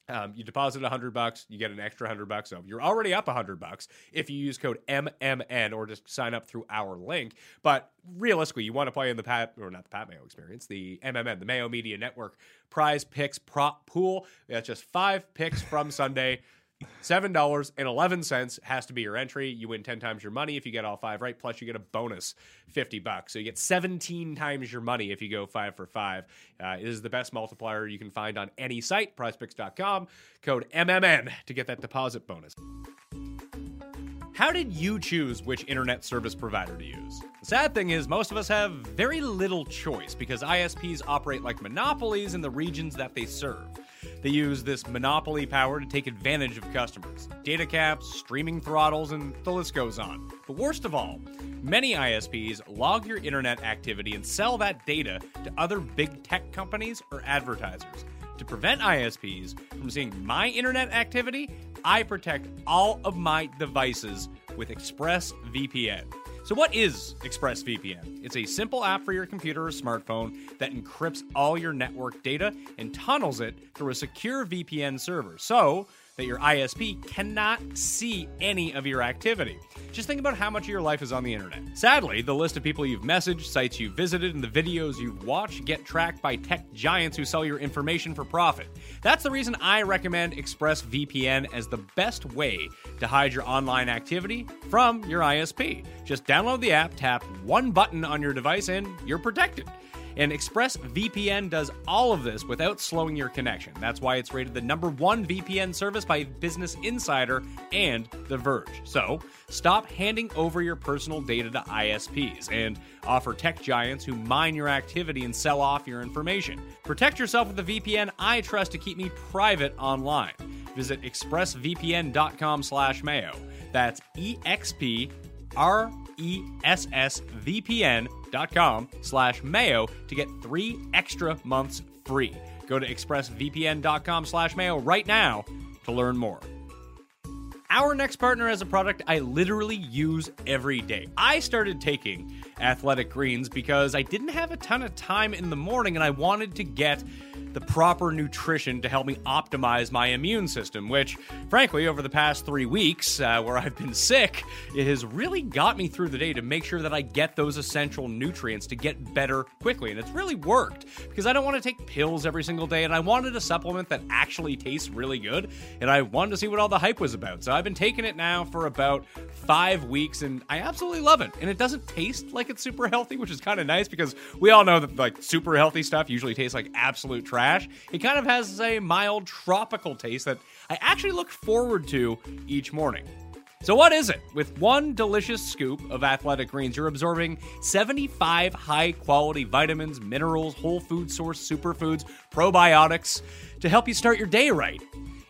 Um, you deposit a hundred bucks, you get an extra hundred bucks. So you're already up a hundred bucks if you use code MMN or just sign up through our link. But realistically, you want to play in the Pat or not the Pat Mayo experience, the MMN, the Mayo Media Network Prize Picks Prop Pool. That's just five picks from Sunday. Seven dollars and eleven cents has to be your entry. You win ten times your money if you get all five right. Plus, you get a bonus fifty bucks. So you get seventeen times your money if you go five for five. Uh, it is the best multiplier you can find on any site. PrizePicks.com. Code MMN to get that deposit bonus. How did you choose which internet service provider to use? The sad thing is, most of us have very little choice because ISPs operate like monopolies in the regions that they serve. They use this monopoly power to take advantage of customers. Data caps, streaming throttles, and the list goes on. But worst of all, many ISPs log your internet activity and sell that data to other big tech companies or advertisers. To prevent ISPs from seeing my internet activity, I protect all of my devices with ExpressVPN. So, what is ExpressVPN? It's a simple app for your computer or smartphone that encrypts all your network data and tunnels it through a secure VPN server so that your ISP cannot see any of your activity. Just think about how much of your life is on the internet. Sadly, the list of people you've messaged, sites you've visited, and the videos you've watched get tracked by tech giants who sell your information for profit. That's the reason I recommend ExpressVPN as the best way to hide your online activity from your ISP. Just download the app, tap one button on your device, and you're protected. And ExpressVPN does all of this without slowing your connection. That's why it's rated the number one VPN service by Business Insider and The Verge. So stop handing over your personal data to ISPs and offer tech giants who mine your activity and sell off your information. Protect yourself with the VPN I trust to keep me private online. Visit expressvpn.com slash mayo. That's E-X-P R E S S V P N dot com slash mayo to get three extra months free. Go to expressvpn.com slash mayo right now to learn more. Our next partner has a product I literally use every day. I started taking Athletic Greens because I didn't have a ton of time in the morning and I wanted to get the proper nutrition to help me optimize my immune system, which, frankly, over the past three weeks uh, where I've been sick, it has really got me through the day to make sure that I get those essential nutrients to get better quickly. And it's really worked because I don't want to take pills every single day and I wanted a supplement that actually tastes really good and I wanted to see what all the hype was about. So I've been taking it now for about five weeks and I absolutely love it. And it doesn't taste like it's super healthy, which is kind of nice because we all know that like super healthy stuff usually tastes like absolute trash. It kind of has a mild tropical taste that I actually look forward to each morning. So, what is it? With one delicious scoop of athletic greens, you're absorbing 75 high quality vitamins, minerals, whole food source superfoods, probiotics to help you start your day right.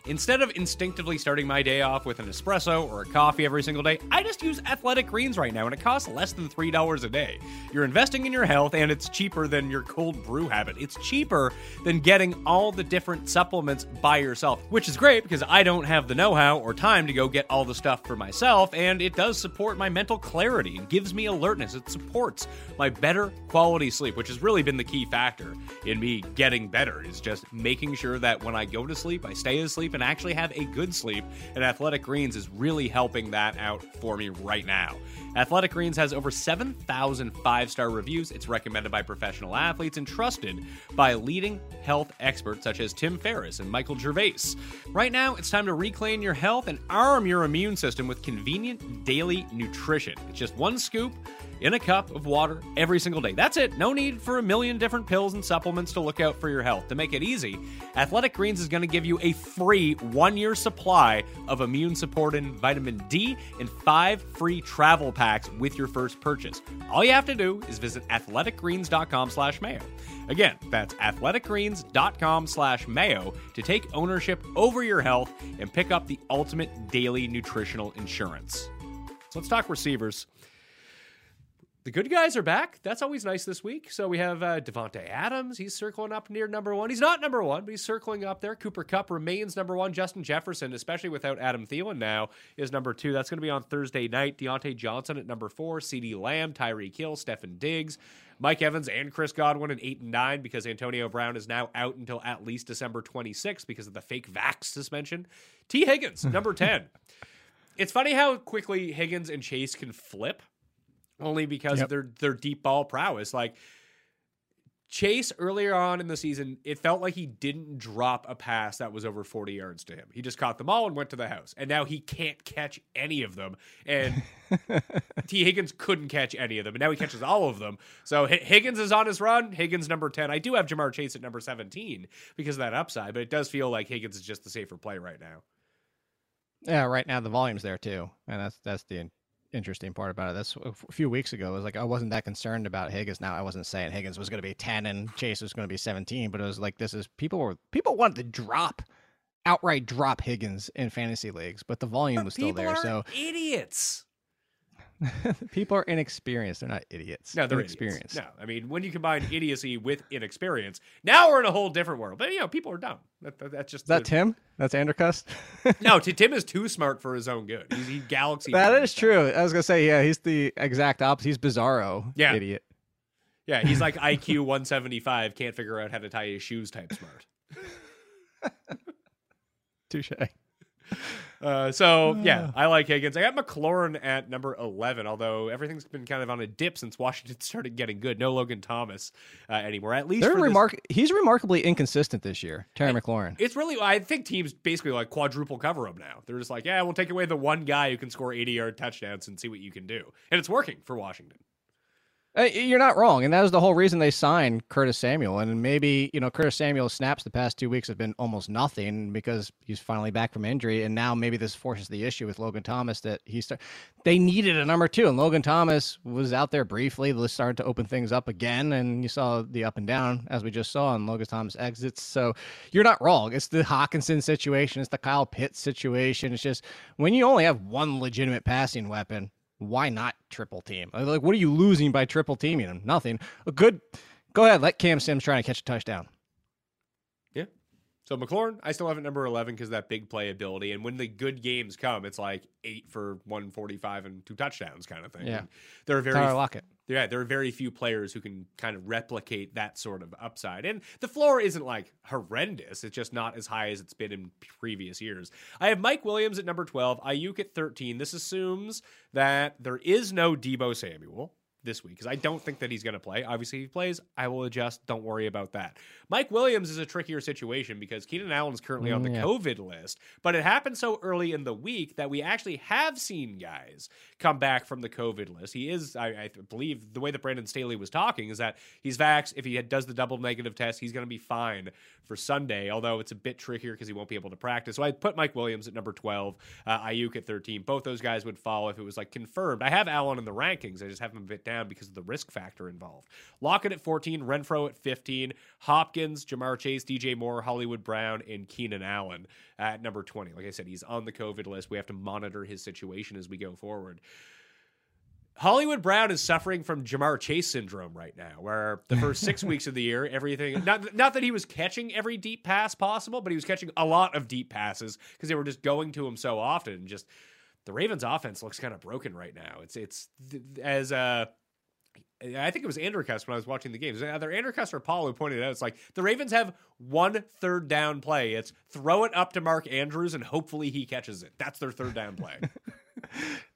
Instead of instinctively starting my day off with an espresso or a coffee every single day, I just use Athletic Greens right now, and it costs less than $3 a day. You're investing in your health, and it's cheaper than your cold brew habit. It's cheaper than getting all the different supplements by yourself, which is great because I don't have the know how or time to go get all the stuff for myself, and it does support my mental clarity and gives me alertness. It supports my better quality sleep, which has really been the key factor in me getting better, is just making sure that when I go to sleep, I stay asleep and actually have a good sleep. And Athletic Greens is really helping that out for me right now. Athletic Greens has over 7,000 five star reviews. It's recommended by professional athletes and trusted by leading health experts such as Tim Ferriss and Michael Gervais. Right now, it's time to reclaim your health and arm your immune system with convenient daily nutrition. It's just one scoop in a cup of water every single day. That's it. No need for a million different pills and supplements to look out for your health. To make it easy, Athletic Greens is going to give you a free one year supply of immune supporting vitamin D and five free travel packs with your first purchase. All you have to do is visit athleticgreens.com slash mayo. Again, that's athleticgreens.com slash mayo to take ownership over your health and pick up the ultimate daily nutritional insurance. So let's talk receivers the good guys are back. That's always nice this week. So we have uh, Davante Adams. He's circling up near number one. He's not number one, but he's circling up there. Cooper Kupp remains number one. Justin Jefferson, especially without Adam Thielen now, is number two. That's going to be on Thursday night. Diontae Johnson at number four. CeeDee Lamb, Tyreek Hill, Stefon Diggs, Mike Evans, and Chris Godwin at eight and nine because Antonio Brown is now out until at least December 26th because of the fake vax suspension. Tee Higgins, number <laughs> 10. It's funny how quickly Higgins and Chase can flip only because Yep. of their their deep ball prowess. Like Chase earlier on in the season, it felt like he didn't drop a pass that was over 40 yards to him. He just caught them all and went to the house. And now he can't catch any of them. And <laughs> Tee Higgins couldn't catch any of them. And now he catches all of them. So H- Higgins is on his run. Higgins number 10. I do have Ja'Marr Chase at number 17 because of that upside, but it does feel like Higgins is just the safer play right now. Yeah, right now the volume's there too, and that's that's the in- interesting part about it. That's a few weeks ago. It was like I wasn't that concerned about Higgins. Now I wasn't saying Higgins was going to be ten and Chase was going to be seventeen, but it was like this is people were people wanted to drop outright drop Higgins in fantasy leagues, but the volume was still there. are So idiots. <laughs> people are inexperienced. They're not idiots. No, they're inexperienced. idiots. No, I mean when you combine idiocy with inexperience, now we're in a whole different world. But you know, people are dumb. That, that- that's just Is that the- Tim? That's Andercust. <laughs> No, <laughs> T- Tim is too smart for his own good. He's he galaxy. that is true. I was gonna say, yeah, he's the exact opposite. He's bizarro. Yeah. idiot. Yeah, he's like IQ 175, can't figure out how to tie his shoes type smart. Touche. Uh, so yeah, I like Higgins. I got McLaurin at number 11, although everything's been kind of on a dip since Washington <laughs> started getting good. No Logan Thomas uh, anymore. At least They're this- He's remarkably inconsistent this year. Terry McLaurin. It's really, I think teams basically like quadruple cover him now. They're just like, yeah, we'll take away the one guy who can score 80 yard touchdowns and see what you can do. And it's working for Washington. Uh, You're not wrong, and that was the whole reason they signed Curtis Samuel. And maybe you know Curtis Samuel's snaps the past two weeks have been almost nothing because he's finally back from injury, and now maybe this forces the issue with Logan Thomas that he start. They needed a number two, and Logan Thomas was out there briefly. They started to open things up again, and you saw the up and down as we just saw on Logan Thomas exits. So you're not wrong. It's the Hockenson situation. It's the Kyle Pitts situation. It's just when you only have one legitimate passing weapon why not triple team? Uh, like, what are you losing by triple teaming him? Nothing. A good. Go ahead. Let Cam Sims try and catch a touchdown. So McLaurin, I still have at number 11 because that big playability. And when the good games come, it's like eight for 145 and two touchdowns kind of thing. Yeah. And there are very Tyler Lockett. yeah, there are very few players who can kind of replicate that sort of upside. And the floor isn't like horrendous. It's just not as high as it's been in previous years. I have Mike Williams at number 12, Aiyuk at 13. This assumes that there is no Deebo Samuel this week because I don't think that he's going to play. Obviously, he plays, I will adjust. Don't worry about that. Mike Williams is a trickier situation because Keenan Allen is currently on the yeah. COVID list, but it happened so early in the week that we actually have seen guys come back from the COVID list. He is, I, I believe, the way that Brandon Staley was talking is that he's vaxxed. If he does the double negative test, he's going to be fine for Sunday, although it's a bit trickier because he won't be able to practice. So I put Mike Williams at number 12, uh, Aiyuk at 13. Both those guys would fall if it was like confirmed. I have Allen in the rankings. I just have him a bit down because of the risk factor involved. Lockett at 14, Renfrow at 15, Hopkins, Ja'Marr Chase, DJ Moore, Hollywood Brown, and Keenan Allen at number 20. Like I said, he's on the COVID list. We have to monitor his situation as we go forward. Hollywood Brown is suffering from Ja'Marr Chase syndrome right now, where the first six <laughs> weeks of the year, everything not not that he was catching every deep pass possible, but he was catching a lot of deep passes because they were just going to him so often. Just the Ravens' offense looks kind of broken right now. It's it's as uh I think it was Andrew Cuss when I was watching the games. Either Andrew Cuss or Paul who pointed it out. It's like the Ravens have one third down play. It's throw it up to Mark Andrews and hopefully he catches it. That's their third down play. <laughs>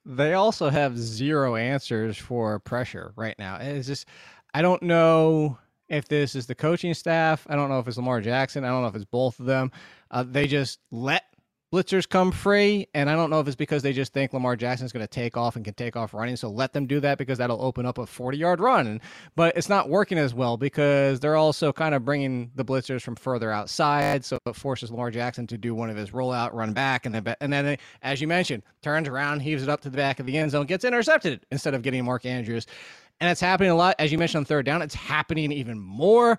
They also have zero answers for pressure right now. It's just, I don't know if this is the coaching staff. I don't know if it's Lamar Jackson. I don't know if it's both of them. Uh, they just let blitzers come free, and I don't know if it's because they just think Lamar Jackson's going to take off and can take off running. So let them do that because that'll open up a 40 yard run. But it's not working as well because they're also kind of bringing the blitzers from further outside. So it forces Lamar Jackson to do one of his rollout, run back, and then and then as you mentioned, turns around, heaves it up to the back of the end zone, gets intercepted instead of getting Mark Andrews. And it's happening a lot, as you mentioned on third down. It's happening even more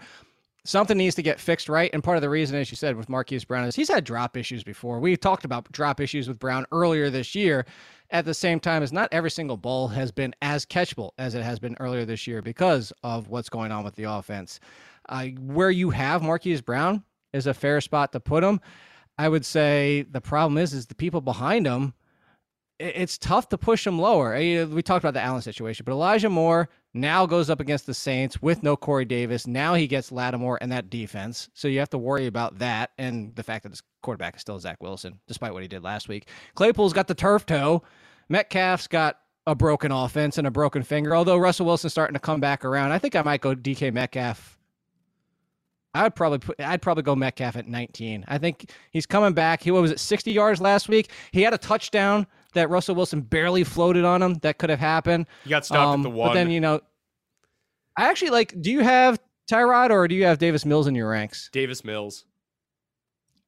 something needs to get fixed right. And part of the reason, as you said, with Marquise Brown is he's had drop issues before. We talked about drop issues with Brown earlier this year. At the same time, as not every single ball has been as catchable as it has been earlier this year because of what's going on with the offense. Uh, where you have Marquise Brown is a fair spot to put him. I would say the problem is, is the people behind him it's tough to push him lower. We talked about the Allen situation, but Elijah Moore now goes up against the Saints with no Corey Davis. Now he gets Lattimore and that defense. So you have to worry about that and the fact that his quarterback is still Zach Wilson, despite what he did last week. Claypool's got the turf toe. Metcalf's got a broken offense and a broken finger, although Russell Wilson's starting to come back around. I think I might go DK Metcalf I would probably put I'd probably go Metcalf at 19. I think he's coming back. He was it 60 yards last week? He had a touchdown that Russell Wilson barely floated on him. That could have happened. He got stopped Um, at the one. But then you know, I actually like. Do you have Tyrod or do you have Davis Mills in your ranks? Davis Mills.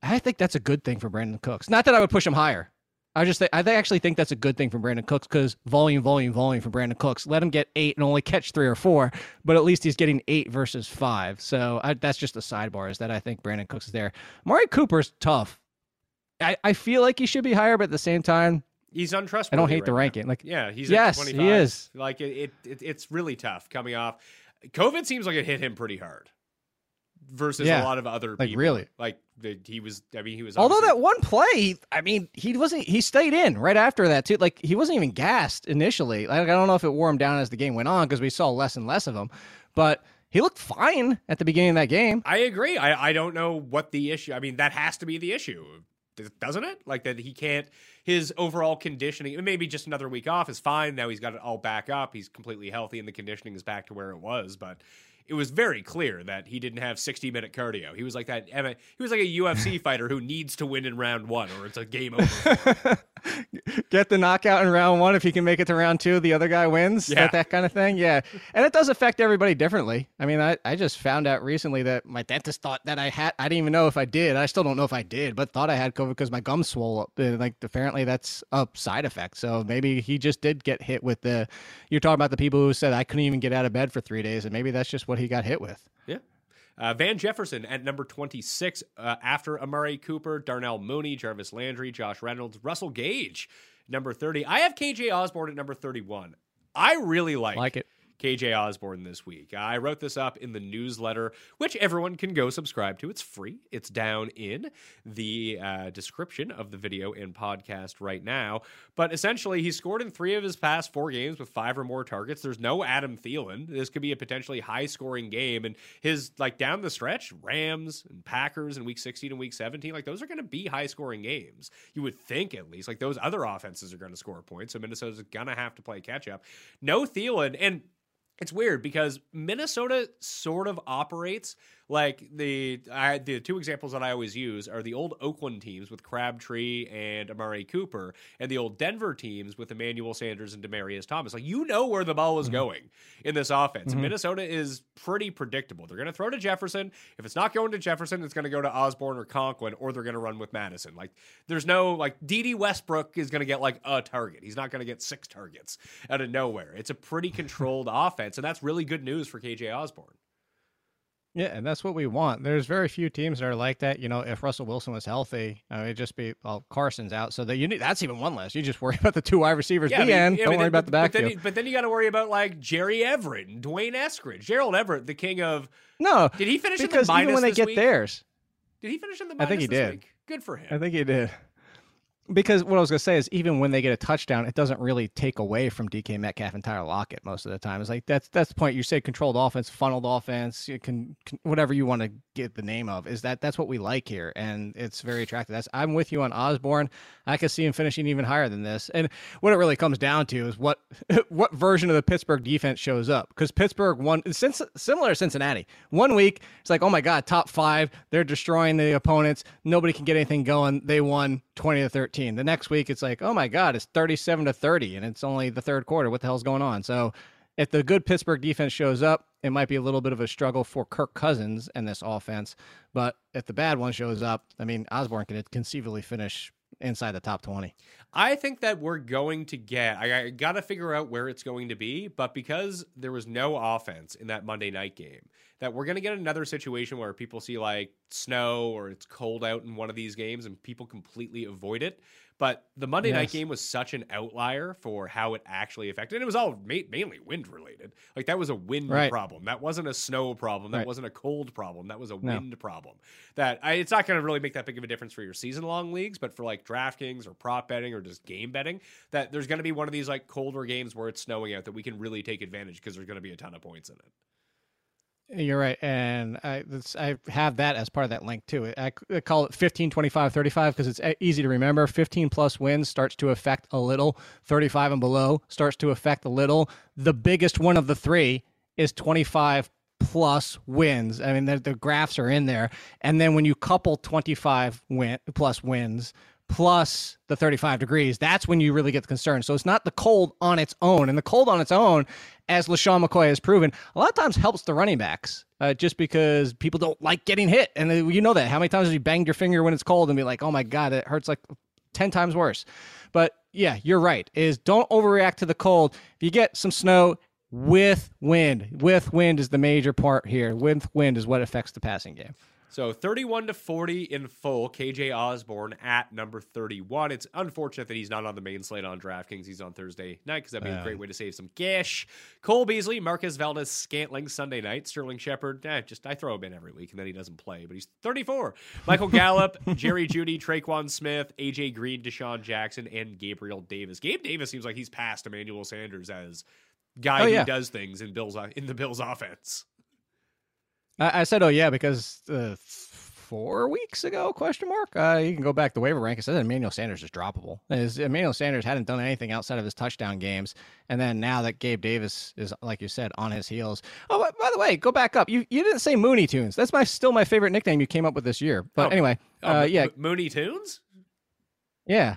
I think that's a good thing for Brandin Cooks. Not that I would push him higher. I just think, I actually think that's a good thing for Brandin Cooks because volume, volume, volume for Brandin Cooks. Let him get eight and only catch three or four, but at least he's getting eight versus five. So I, that's just a sidebar. Is that I think Brandin Cooks is there. Mari Cooper's tough. I, I feel like he should be higher, but at the same time, He's untrustworthy. I don't hate the right now. ranking. Like Yeah, he's Yes, he is. Like it, it, it, it's really tough coming off. COVID seems like it hit him pretty hard versus a lot of other like, people. really. like the, he was. I mean, he was. Although that one play, I mean, he wasn't. He stayed in right after that too. Like he wasn't even gassed initially. Like I don't know if it wore him down as the game went on because we saw less and less of him, but he looked fine at the beginning of that game. I agree. I, I don't know what the issue. I mean, that has to be the issue, doesn't it? Like that he can't. His overall conditioning, maybe just another week off is fine. Now he's got it all back up. He's completely healthy, and the conditioning is back to where it was. But it was very clear that he didn't have 60 minute cardio. He was like that. He was like a UFC <laughs> fighter who needs to win in round one, or it's a game over. <laughs> Get the knockout in round one. If he can make it to round two, the other guy wins. Yeah. That, that kind of thing. Yeah. And it does affect everybody differently. I mean, I, I just found out recently that my dentist thought that I had, I didn't even know if I did. I still don't know if I did, but thought I had COVID because my gums swole up. And, like, apparently that's a side effect. So maybe he just did get hit with the, you're talking about the people who said I couldn't even get out of bed for three days. And maybe that's just what he got hit with. Yeah. Uh, Van Jefferson at number 26 uh, after Amari Cooper, Darnell Mooney, Jarvis Landry, Josh Reynolds, Russell Gage, number 30. I have KJ Osborne at number 31. I really like, Like it. KJ Osborne this week. I wrote this up in the newsletter, which everyone can go subscribe to. It's free. It's down in the uh, description of the video and podcast right now. But essentially, he scored in three of his past four games with five or more targets. There's no Adam Thielen. This could be a potentially high scoring game. And his, like, down the stretch, Rams and Packers in week 16 and week 17, like, those are going to be high scoring games. You would think, at least. Like, those other offenses are going to score points. So Minnesota's going to have to play catch up. No Thielen. And it's weird because Minnesota sort of operates like the I, the two examples that I always use are the old Oakland teams with Crabtree and Amari Cooper, and the old Denver teams with Emmanuel Sanders and Demaryius Thomas. Like you know where the ball is mm-hmm. going in this offense. Mm-hmm. Minnesota is pretty predictable. They're going to throw to Jefferson. If it's not going to Jefferson, it's going to go to Osborne or Conklin, or they're going to run with Mattison. Like there's no like Dede Westbrook is going to get like a target. He's not going to get six targets out of nowhere. It's a pretty controlled <laughs> offense, and that's really good news for KJ Osborne. Yeah, and that's what we want. There's very few teams that are like that. You know, if Russell Wilson was healthy, uh, it'd just be well, Carson's out, so that you need that's even one less. You just worry <laughs> about the two wide receivers. I the mean- end. yeah, Don't worry then- about the but then backfield. But then you got to worry about like Jerry Everett and Dwayne Eskridge, Gerald Everett, the king of. no, Did he finish in the because minus even when they get week? theirs, Did he finish in the I think he this did. week? Good for him. I think he did. Because what I was gonna say is, even when they get a touchdown, it doesn't really take away from DK Metcalf and Tyler Lockett most of the time. It's like that's that's the point. You say controlled offense, funneled offense, you can, can whatever you want to get the name of. Is that that's what we like here, and it's very attractive. That's I'm with you on Osborne. I could see him finishing even higher than this. And what it really comes down to is what <laughs> what version of the Pittsburgh defense shows up. Because Pittsburgh won since similar to Cincinnati. One week it's like, oh my god, top five, they're destroying the opponents. Nobody can get anything going. They won 20 to 13. The next week it's like, oh my god, it's 37 to 30, and it's only the third quarter. What the hell's going on? So if the good Pittsburgh defense shows up, it might be a little bit of a struggle for Kirk Cousins and this offense. But if the bad one shows up, I mean, Osborne can conceivably finish inside the top 20. I think that we're going to get. I, I got to figure out where it's going to be, but because there was no offense in that Monday night game, that we're going to get another situation where people see like snow or it's cold out in one of these games and people completely avoid it. But the Monday night game was such an outlier for how it actually affected. And it was all ma- mainly wind related. Like that was a wind Right. problem. That wasn't a snow problem. That Right. wasn't a cold problem. That was a No. wind problem. That I, it's not going to really make that big of a difference for your season long leagues, but for like DraftKings or prop betting or just game betting, that there's going to be one of these like colder games where it's snowing out that we can really take advantage because there's going to be a ton of points in it. You're right. And I, I have that as part of that link too. I, I call it 15, 25, 35 because it's easy to remember. 15 plus wins starts to affect a little, 35 and below starts to affect a little. The biggest one of the three is 25 plus wins. I mean, the, the graphs are in there. And then when you couple 25 win, plus wins plus the 35 degrees, that's when you really get the concern. So it's not the cold on its own. And the cold on its own, as LeSean McCoy has proven, a lot of times helps the running backs uh, just because people don't like getting hit. And uh, you know that. How many times have you banged your finger when it's cold and be like, oh my God, it hurts like 10 times worse. But yeah, you're right. Is don't overreact to the cold. If you get some snow with wind, with wind is the major part here. With wind is what affects the passing game. So 31 to 40 in full. KJ Osborne at number 31. It's unfortunate that he's not on the main slate on DraftKings. He's on Thursday night because that'd be a great way to save some cash. Cole Beasley, Marquez Valdes Scantling Sunday night. Sterling Shepard, eh, just I throw him in every week and then he doesn't play, but he's 34. Michael Gallup, <laughs> Jerry Jeudy, Tre'Quan Smith, AJ Green, DeSean Jackson, and Gabriel Davis. Gabe Davis seems like he's passed Emmanuel Sanders as guy Oh, who does things in Bills in the Bills offense. I, I said, oh yeah, because uh, four weeks ago? Question mark. Uh, you can go back the waiver rank. It says Emmanuel Sanders is droppable. As Emmanuel Sanders hadn't done anything outside of his touchdown games, and then now that Gabe Davis is, like you said, on his heels. Oh, by- by the way, go back up. You you didn't say Mooney Tunes. That's my still my favorite nickname you came up with this year. But Oh, anyway, Oh, uh, yeah, M- Mooney Tunes. yeah.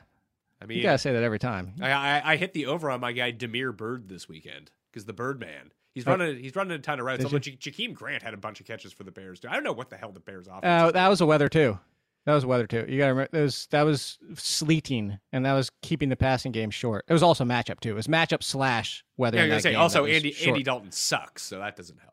I mean, You gotta say that every time. I, I I hit the over on my guy Damiere Byrd this weekend because the Birdman. He's Oh. running. He's running a ton of routes. Did Although Ja- Jakeem Grant had a bunch of catches for the Bears too. I don't know what the hell the Bears offense. Uh, that was the weather too. That was weather too. You gotta remember that was that was sleeting, and that was keeping the passing game short. It was also matchup too. It was matchup slash weather. Yeah, I was say. Also, Andy short. Andy Dalton sucks, so that doesn't help.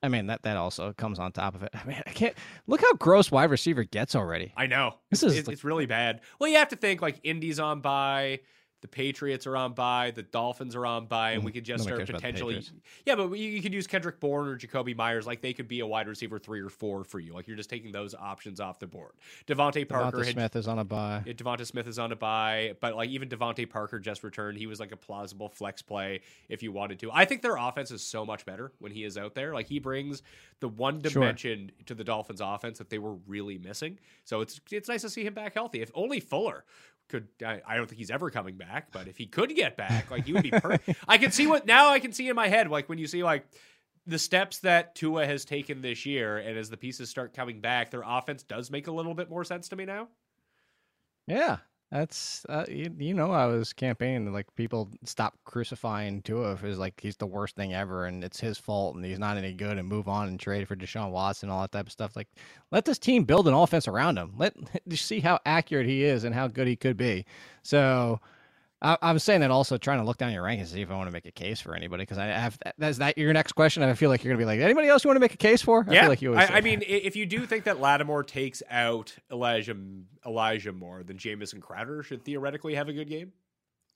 I mean that that also comes on top of it. <laughs> I mean, I can't look how gross wide receiver gets already. I know. This is it's, like- it's really bad. Well, you have to think like Indy's on by, the Patriots are on bye, the Dolphins are on bye, and we mm-hmm. could just start cares about the potentially. Yeah, but you, you could use Kendrick Bourne or Jakobi Meyers. Like they could be a wide receiver three or four for you. Like you're just taking those options off the board. DeVante Parker had Smith is on a bye. Yeah, DeVonta Smith is on a bye, but like even DeVante Parker just returned. He was like a plausible flex play if you wanted to. I think their offense is so much better when he is out there. Like he brings the one Sure. dimension to the Dolphins offense that they were really missing. So it's it's nice to see him back healthy. If only Fuller could I, I don't think he's ever coming back, but if he could get back, like he would be perfect. I can see what now I can see in my head, like when you see like the steps that Tua has taken this year, and as the pieces start coming back, their offense does make a little bit more sense to me now. Yeah, that's uh, you, you know I was campaigning like people stop crucifying Tua as like he's the worst thing ever and it's his fault and he's not any good and move on and trade for Deshaun Watson and all that type of stuff. Like let this team build an offense around him. Let <laughs> see how accurate he is and how good he could be. So. I, I'm saying that also trying to look down your rankings to see if I want to make a case for anybody because I have that's that your next question. I feel like you're gonna be like anybody else you want to make a case for. I yeah, feel like you I, I mean, if you do think that Lattimore takes out Elijah Elijah Moore, then Jamison Crowder should theoretically have a good game.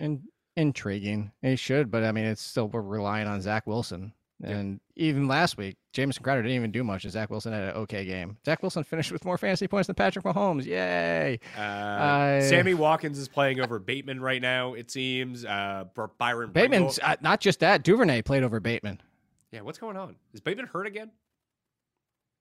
In, intriguing. He should, but I mean, it's still we're relying on Zach Wilson. And even last week, Jamison Crowder didn't even do much, and Zach Wilson had an okay game. Zach Wilson finished with more fantasy points than Patrick Mahomes. Yay! Uh, Sammy Watkins is playing over Bateman right now. It seems. Uh, Byron Bateman's uh, not just that. Duvernay played over Bateman. Yeah, what's going on? Is Bateman hurt again?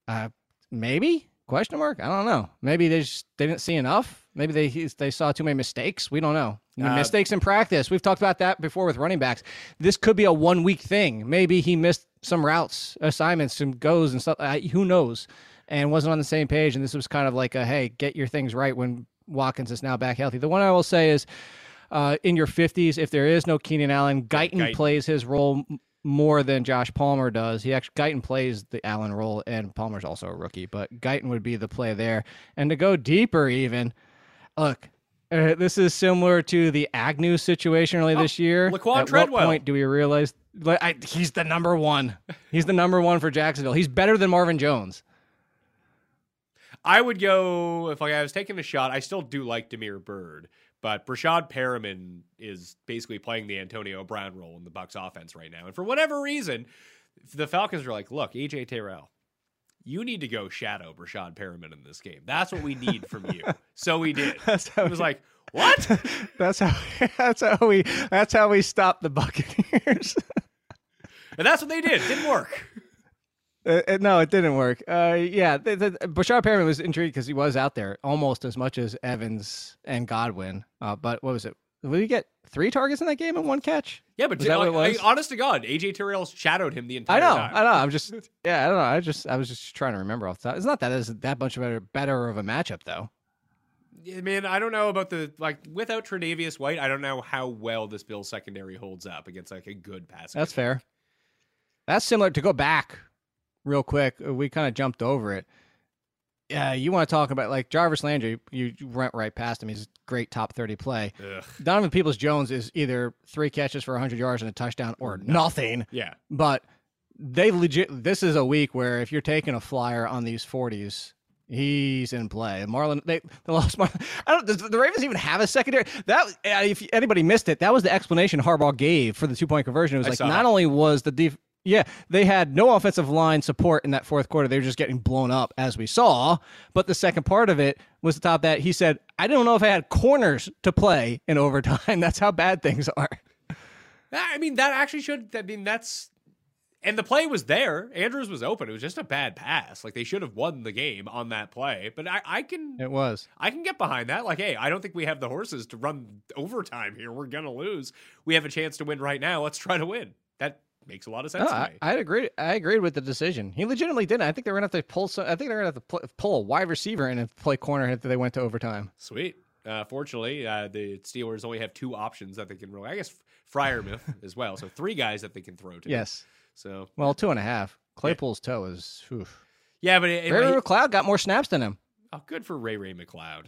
Uh, maybe question mark. I don't know. Maybe they just they didn't see enough. Maybe they they saw too many mistakes. We don't know. Uh, mistakes in practice. We've talked about that before with running backs. This could be a one week thing. Maybe he missed some routes, assignments, some goes and stuff. Uh, who knows? And wasn't on the same page. And this was kind of like a hey, get your things right when Watkins is now back healthy. The one I will say is. Uh, in your 50s, if there is no Keenan Allen, Guyton, Guyton. plays his role more than Josh Palmer does. He actually Guyton plays the Allen role, and Palmer's also a rookie, but Guyton would be the play there. And to go deeper, even look, uh, this is similar to the Agnew situation early this year. Oh, Laquan At Treadwell. what point do we realize like, I, he's the number one? He's the number one for Jacksonville. He's better than Marvin Jones. I would go if like, I was taking a shot. I still do like Damiere Byrd, but Breshad Perriman is basically playing the Antonio Brown role in the Bucs offense right now. And for whatever reason, the Falcons are like, look, AJ Terrell, you need to go shadow Breshad Perriman in this game. That's what we need from you. <laughs> so we did. <laughs> That's how It was like, what? <laughs> That's how. That's how we. That's how we stop the Buccaneers. and that's what they did. Didn't work. Uh, uh, no, it didn't work. Uh, yeah, the, the, Breshad Perriman was intrigued because he was out there almost as much as Evans and Godwin. Uh, but what was it? Did we get three targets in that game and one catch? Yeah, but Was that what it like, was? honest to God, AJ Terrell shadowed him the entire I know, time. I know. I'm just, <laughs> yeah, I don't know. I just, I was just trying to remember off the top. It's not that it's that much better, better of a matchup though. I mean, I don't know about the like without Tre'Davious White. I don't know how well this Bills secondary holds up against like a good pass. That's fair. That's similar to go back real quick. We kind of jumped over it. Yeah, you want to talk about like Jarvis Landry? You went right past him. He's a great top thirty play. Ugh. Donovan Peoples Jones is either three catches for 100 yards and a touchdown or nothing. Yeah, But they legit. This is a week where if you're taking a flyer on these 40s, he's in play. Marlon, they, they lost Marlon. I don't. Does the Ravens even have a secondary? That uh, if anybody missed it, that was the explanation Harbaugh gave for the two point conversion. It was I like not it. only was the def- yeah, they had no offensive line support in that fourth quarter. They were just getting blown up, as we saw. But the second part of it was the top that he said, I don't know if I had corners to play in <laughs> overtime. That's how bad things are. I mean that actually should. I mean that's And the play was there. Andrews was open. It was just a bad pass. Like they should have won the game on that play. But I, I can It was. I can get behind that. Like, hey, I don't think we have the horses to run overtime here. We're gonna lose. We have a chance to win right now. Let's try to win. Makes a lot of sense No, I, me. I agree. I agreed with the decision. He legitimately didn't. I think they were gonna have to pull. Some, I think they're gonna have to pl- pull a wide receiver in and play corner if they went to overtime. Sweet. Uh, fortunately, uh, the Steelers only have two options that they can roll. I guess Freiermuth <laughs> as well. So three guys that they can throw to. Yes. So Well, two and a half. Claypool's toe is. Oof. yeah, but it, it- Ray Ray McCloud got more snaps than him. oh, good for Ray Ray McCloud.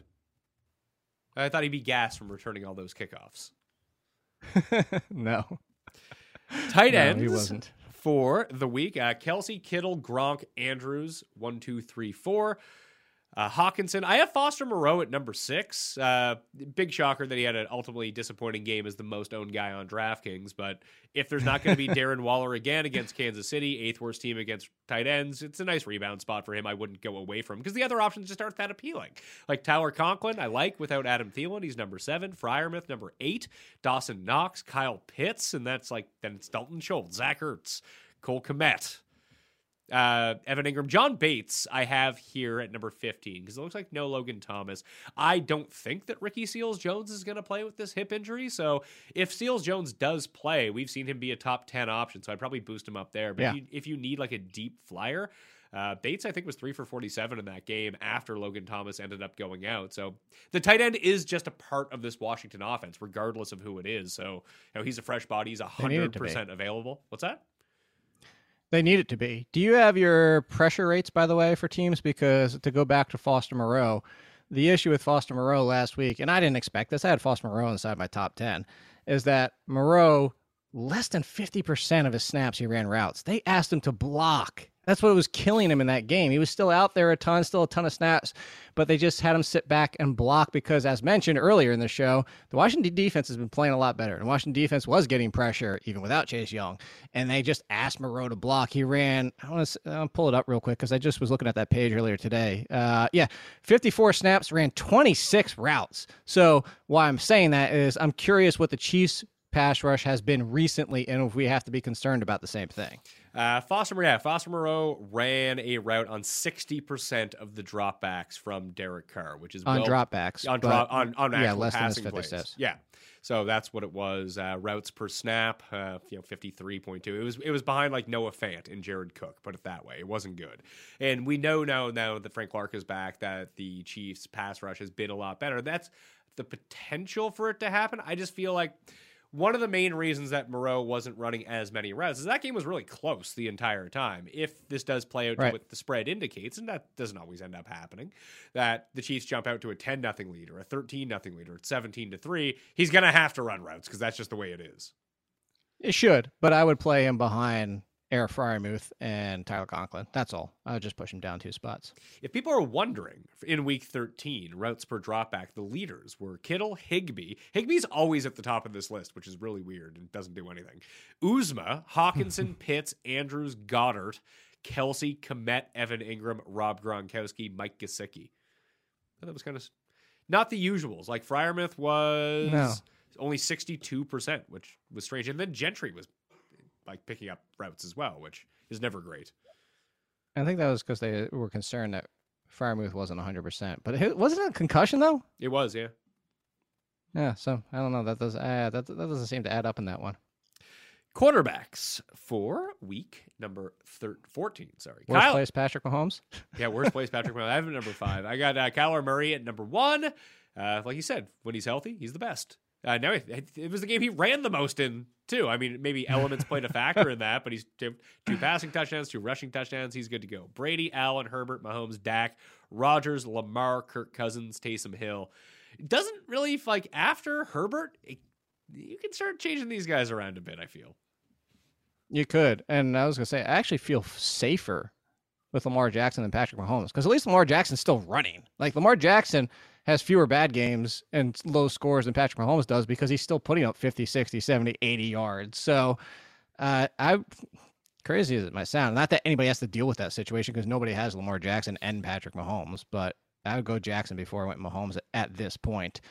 I thought he'd be gassed from returning all those kickoffs. <laughs> no, Tight no, ends. he wasn't. for the week. Uh, Kelce, Kittle, Gronk, Andrews, one, two, three, four. Uh, Hockenson. I have Foster Moreau at number six. Uh, big shocker that he had an ultimately disappointing game as the most owned guy on DraftKings. But if there's not going to be <laughs> Darren Waller again against Kansas City, eighth worst team against tight ends, it's a nice rebound spot for him. I wouldn't go away from because the other options just aren't that appealing. Like Tyler Conklin, I like without Adam Thielen. He's number seven. Freiermuth, number eight. Dawson Knox, Kyle Pitts, and that's like then it's Dalton Schultz, Zach Ertz, Cole Kmet uh, Evan Engram, John Bates, I have here at number 15 because it looks like no Logan Thomas. I don't think that Ricky Seals Jones is going to play with this hip injury. So if Seals Jones does play, we've seen him be a top 10 option. So I'd probably boost him up there. But Yeah. if, you, if you need like a deep flyer, uh, Bates, I think, was three for 47 in that game after Logan Thomas ended up going out. So the tight end is just a part of this Washington offense, regardless of who it is. So, you know, he's a fresh body. He's They need it to be. 100% available. What's that? They need it to be. Do you have your pressure rates, by the way, for teams? Because to go back to Foster Moreau, the issue with Foster Moreau last week, and I didn't expect this, I had Foster Moreau inside my top 10, is that Moreau, less than 50% of his snaps, he ran routes. They asked him to block. That's what was killing him in that game. He was still out there a ton, still a ton of snaps, but they just had him sit back and block because, as mentioned earlier in the show, the Washington defense has been playing a lot better. And Washington defense was getting pressure even without Chase Young, and they just asked Moreau to block. He ran. I want to pull it up real quick because I just was looking at that page earlier today. Uh, yeah, 54 snaps, ran 26 routes. So why I'm saying that is I'm curious what the Chiefs pass rush has been recently, and if we have to be concerned about the same thing. Uh, Foster, yeah, Foster Moreau ran a route on 60% of the dropbacks from Derek Carr, which is On well- dropbacks, On, drop, on, on yeah, actual less than his passing 50 plays. steps. Yeah. So that's what it was. Uh, routes per snap, uh, you know, 53.2. It was it was behind like Noah Fant and Jared Cook, put it that way. It wasn't good. And we know now, now that Frank Clark is back, that the Chiefs pass rush has been a lot better. That's the potential for it to happen. I just feel like one of the main reasons that Moreau wasn't running as many routes is that game was really close the entire time. If this does play out to what the spread indicates, and that doesn't always end up happening, that the Chiefs jump out to a 10 nothing lead or a 13 nothing lead or 17 to 3, he's going to have to run routes because that's just the way it is. It should, but I would play him behind Eric Freiermuth and Tyler Conklin. That's all. I would just push him down two spots. If people are wondering, in week 13, routes per dropback, the leaders were Kittle, Higbee. Higbee's always at the top of this list, which is really weird and doesn't do anything. Uzomah, Hockenson, <laughs> Pitts, Andrews, Goedert, Kelce, Kmet, Evan Engram, Rob Gronkowski, Mike Gesicki. That was kind of not the usuals. Like Fryermuth was No. only 62%, which was strange. And then Gentry was like picking up routes as well, which is never great. I think that was because they were concerned that Freiermuth wasn't 100%. But it, wasn't it a concussion, though? It was, yeah. Yeah, so I don't know. That does uh, that, that doesn't seem to add up in that one. Quarterbacks for week number thir- 14. Sorry. Worst Kyle. place, Patrick Mahomes. <laughs> Yeah, worst place, Patrick Mahomes. I have him number five. I got uh, Kyler Murray at number one. Uh, like you said, when he's healthy, he's the best. Uh, now, it, it was the game he ran the most in, too. I mean, maybe elements played a factor in that, but he's two, two passing touchdowns, two rushing touchdowns. He's good to go. Brady, Allen, Herbert, Mahomes, Dak, Rodgers, Lamar, Kirk Cousins, Taysom Hill. Doesn't really, like, after Herbert, it, you can start changing these guys around a bit, I feel. You could. And I was to say, I actually feel safer with Lamar Jackson than Patrick Mahomes because at least Lamar Jackson's still running. Like Lamar Jackson has fewer bad games and low scores than Patrick Mahomes does because he's still putting up 50, 60, 70, 80 yards. So uh, I crazy as it might sound, not that anybody has to deal with that situation because nobody has Lamar Jackson and Patrick Mahomes, but I would go Jackson before I went Mahomes at, at this point.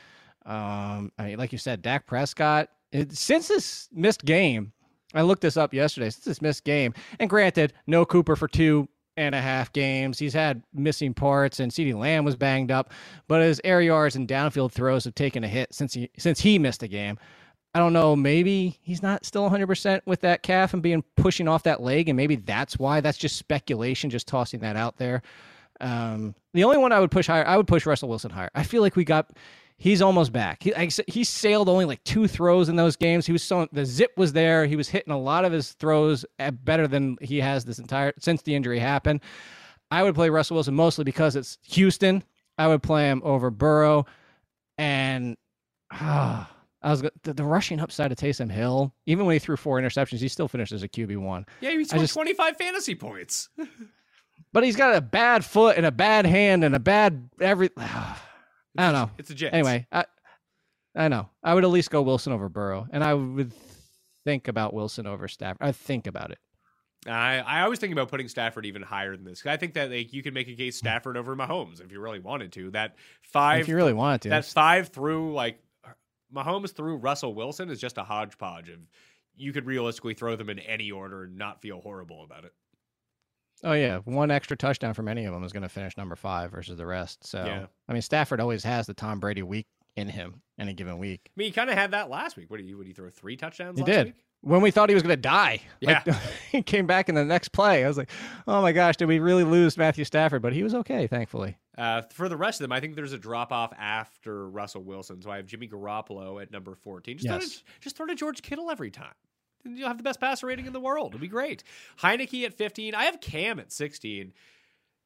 Um, I mean, like you said, Dak Prescott, it, since this missed game, I looked this up yesterday. Since this missed game, and granted, no Cooper for two and a half games. He's had missing parts, and CeeDee Lamb was banged up, but his air yards and downfield throws have taken a hit since he since he missed a game. I don't know. Maybe he's not still 100% with that calf and being pushing off that leg, and maybe that's why. That's just speculation, just tossing that out there. Um, the only one I would push higher, I would push Russell Wilson higher. I feel like we got he's almost back. He, he sailed only like two throws in those games. He was so the zip was there. He was hitting a lot of his throws eh, better than he has this entire since the injury happened. I would play Russell Wilson mostly because it's Houston. I would play him over Burrow, and <sighs> I was the, the, rushing upside of Taysom Hill. Even when he threw four interceptions, he still finished as a QB one. Yeah, he scored twenty five fantasy points. <laughs> but he's got a bad foot and a bad hand and a bad every. <sighs> I don't know. It's a Jets. Anyway, I, I know. I would at least go Wilson over Burrow, and I would think about Wilson over Stafford. I think about it. I I always think about putting Stafford even higher than this. I think that like you could make a case Stafford over Mahomes if you really wanted to. That five, if you really wanted to, that five through like Mahomes through Russell Wilson is just a hodgepodge of. You could realistically throw them in any order and not feel horrible about it. Oh yeah, one extra touchdown from any of them is going to finish number five versus the rest. So yeah. I mean, Stafford always has the Tom Brady week in him any given week. I mean, he kind of had that last week. What did he? Would he throw three touchdowns? He did. Week? When we thought he was going to die. Yeah. Like, <laughs> he came back in the next play. I was like, oh my gosh, did we really lose Matthew Stafford? But he was okay, thankfully. Uh, for the rest of them, I think there's a drop off after Russell Wilson. So I have Jimmy Garoppolo at number 14. Just, yes. throw to, just throw to George Kittle every time you'll have the best passer rating in the world. It'll be great. Heinicke at 15. I have Cam at 16.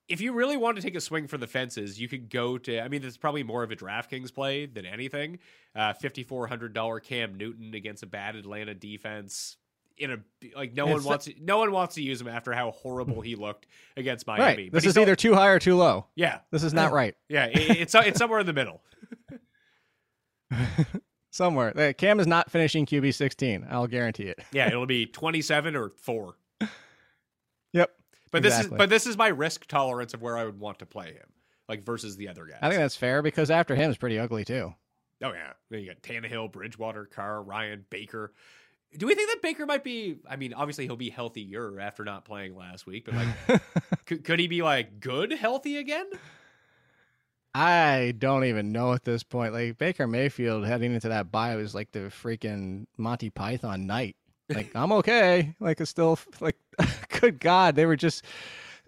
If you really want to take a swing for the fences, you could go to. I mean, is probably more of a DraftKings play than anything. Uh, $5,400 Cam Newton against a bad Atlanta defense. In a like, no it's one wants to, no one wants to use him after how horrible he looked against Miami. Right. This is still, either too high or too low. Yeah, this is not right. Yeah, it, it's it's somewhere in the middle. <laughs> somewhere. Cam is not finishing QB 16. I'll guarantee it. yeah, it'll be 27 or 4. Yep. But exactly. this is but this is my risk tolerance of where I would want to play him, like versus the other guys. I think that's fair because after him is pretty ugly too. Oh yeah, then you got Tannehill, Bridgewater, Carr, Ryan, Baker. Do we think that Baker might be? I mean, obviously he'll be healthier after not playing last week, but like, <laughs> could, could he be like good healthy again? I don't even know at this point. Like Baker Mayfield heading into that bye was like the freaking Monty Python knight. Like I'm okay. Like it's still like, <laughs> good God, they were just.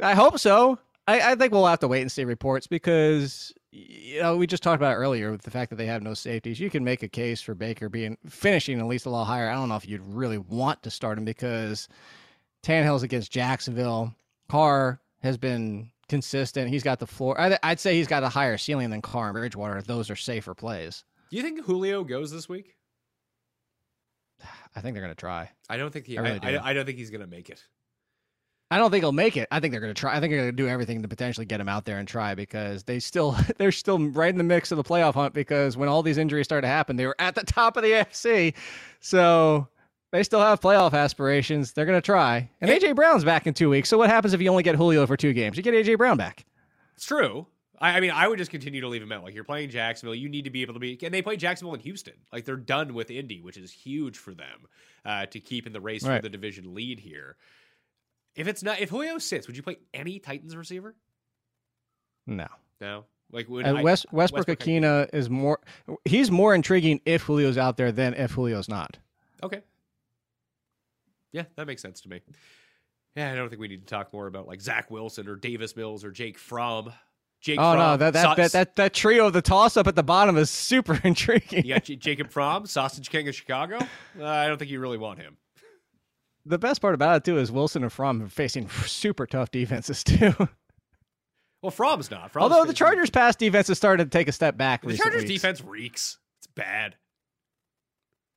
I hope so. I, I think we'll have to wait and see reports because you know we just talked about earlier with the fact that they have no safeties. You can make a case for Baker being finishing at least a little higher. I don't know if you'd really want to start him because Tannehill's against Jacksonville. Carr has been consistent. He's got the floor. I'd, I'd say he's got a higher ceiling than Carr and Bridgewater. Those are safer plays. Do you think Julio goes this week? I think they're going to try. I don't think he. I, really do. I, I don't think he's going to make it. I don't think he'll make it. I think they're going to try. I think they're going to do everything to potentially get him out there and try because they still <laughs> they're still right in the mix of the playoff hunt because when all these injuries started to happen, they were at the top of the <laughs> AFC. So they still have playoff aspirations. They're going to try. And AJ Brown's back in two weeks. So what happens if you only get Julio for two games? You get AJ Brown back. It's true. I, I mean, I would just continue to leave him out. Like you're playing Jacksonville, you need to be able to be. And they play Jacksonville and Houston. Like they're done with Indy, which is huge for them uh, to keep in the race right. for the division lead here. If it's not, if Julio sits, would you play any Titans receiver? No. No. Like would I, West, Westbrook, Westbrook Ikhine is more. He's more intriguing if Julio's out there than if Julio's not. Okay. Yeah, that makes sense to me. Yeah, I don't think we need to talk more about like Zach Wilson or Davis Mills or Jake Fromm. Jake. Oh Fromm, no, that that, Sa- that that that trio of the toss up at the bottom is super <laughs> intriguing. You got J- Jacob Fromm, Sausage King of Chicago. Uh, I don't think you really want him. The best part about it too is Wilson and Fromm are facing super tough defenses <laughs> too. Well, Fromm's not. Fromm's Although the Chargers' pass defense has started to take a step back. The Chargers' defense reeks. It's bad.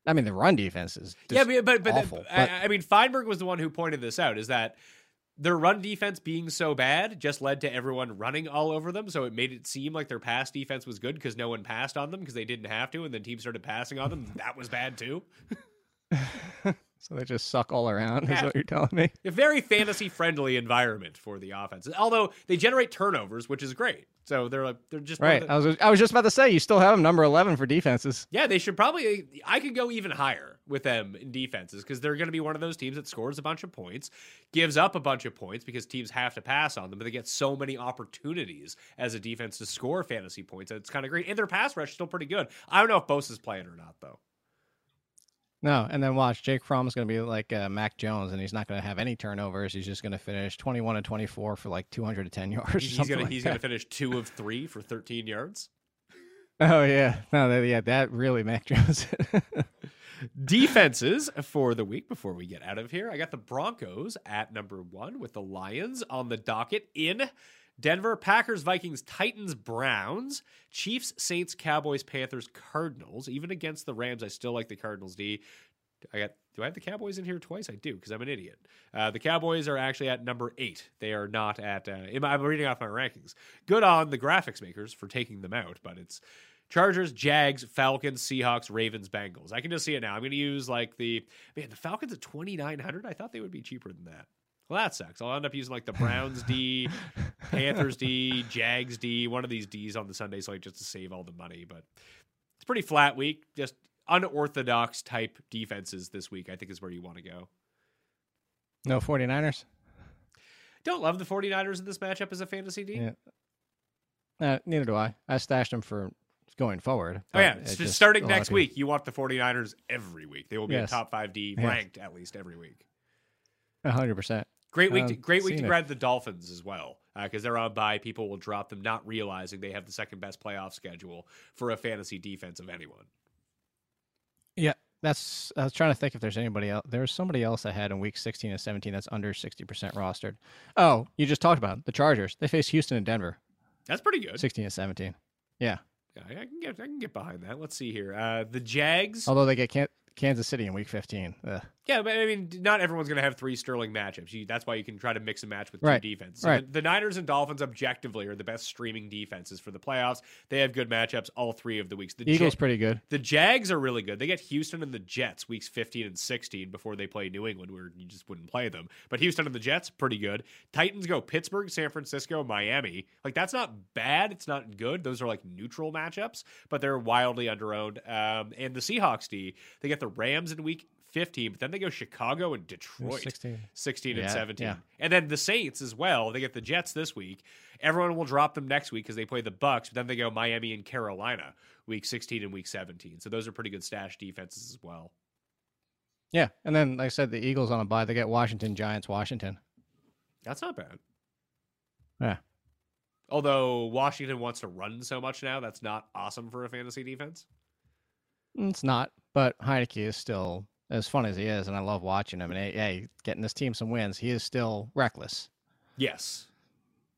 I mean, the run defense is yeah, but but, but, awful, but I, I, mean, Feinberg was the one who pointed this out. Is that their run defense being so bad just led to everyone running all over them, so it made it seem like their pass defense was good because no one passed on them because they didn't have to, and then teams started passing on them. that was bad too. <laughs> <laughs> So they just suck all around, is what you're telling me. A very fantasy friendly environment for the offense. Although they generate turnovers, which is great. So they're like they're just Right. the- I was I was just about to say you still have them number eleven for defenses. Yeah, they should probably. I could go even higher with them in defenses because they're going to be one of those teams that scores a bunch of points, gives up a bunch of points because teams have to pass on them, but they get so many opportunities as a defense to score fantasy points. that It's kind of great. And their pass rush is still pretty good. I don't know if Bosa's playing or not, though. No, and then watch Jake Fromm is going to be like uh, Mac Jones, and he's not going to have any turnovers. He's just going to finish twenty-one and twenty-four for like two hundred and ten <laughs> yards. He's gonna like he's gonna finish two of three for 13 yards. Oh yeah, no, that, yeah, that really Mac <laughs> Jones. Defenses for the week before we get out of here. I got the Broncos at number one with the Lions on the docket in Denver. Packers, Vikings, Titans, Browns, Chiefs, Saints, Cowboys, Panthers, Cardinals. Even against the Rams, I still like the Cardinals D. I got. Do I have the Cowboys in here twice? I do because I'm an idiot. Uh, the Cowboys are actually at number eight. They are not at. Uh, I'm reading off my rankings. Good on the graphics makers for taking them out, but it's Chargers, Jags, Falcons, Seahawks, Ravens, Bengals. I can just see it now. I'm going to use like the man. The Falcons at 2,900. I thought they would be cheaper than that. Well, that sucks. I'll end up using like the Browns D, <laughs> Panthers D, Jags D, one of these D's on the Sunday slate just to save all the money. But it's a pretty flat week. Just unorthodox type defenses this week. I think is where you want to go. no 49ers. Don't love the 49ers in this matchup as a fantasy D. Yeah. Uh, neither do I. I stashed them for going forward. Oh yeah, just- starting a lot of next people- week, you want the 49ers every week. They will be a top 5 D Yes. ranked at least every week. A hundred percent. Great week, to, great week to grab the Dolphins as well, because they're on bye. People will drop them, not realizing they have the second best playoff schedule for a fantasy defense of anyone. Yeah, that's. I was trying to think if there's anybody else. There's somebody else I had in week 16 and 17 that's under 60 percent rostered. Oh, you just talked about it. the Chargers. They face Houston and Denver, That's pretty good. 16 and 17. Yeah, Yeah, I can get I can get behind that. Let's see here. Uh, the Jags. although they get Can- Kansas City in week 15. Ugh. Yeah, but I mean, not everyone's going to have three sterling matchups. You, that's why you can try to mix and match with Right, two defenses. right. The, the Niners and Dolphins objectively are the best streaming defenses for the playoffs. They have good matchups all three of the weeks. The Eagles Ja- pretty good. The Jags are really good. They get Houston and the Jets weeks 15 and 16 before they play New England, where you just wouldn't play them. But Houston and the Jets, pretty good. Titans go Pittsburgh, San Francisco, Miami. Like, that's not bad. It's not good. Those are like neutral matchups, but they're wildly underowned. Um, and the Seahawks, D, they get the Rams in week 15, but then they go Chicago and Detroit. 16. 16 and Yeah, 17. yeah. And then the Saints as well. They get the Jets this week. Everyone will drop them next week because they play the Bucs, but then they go Miami and Carolina week 16 and week 17. So those are pretty good stash defenses as well. Yeah, and then like I said, the Eagles on a bye. They get Washington, Giants, Washington. That's not bad. Yeah. Although Washington wants to run so much now, that's not awesome for a fantasy defense. It's not, but Heinicke is still as fun as he is, and I love watching him. And hey, getting this team some wins, he is still reckless. Yes.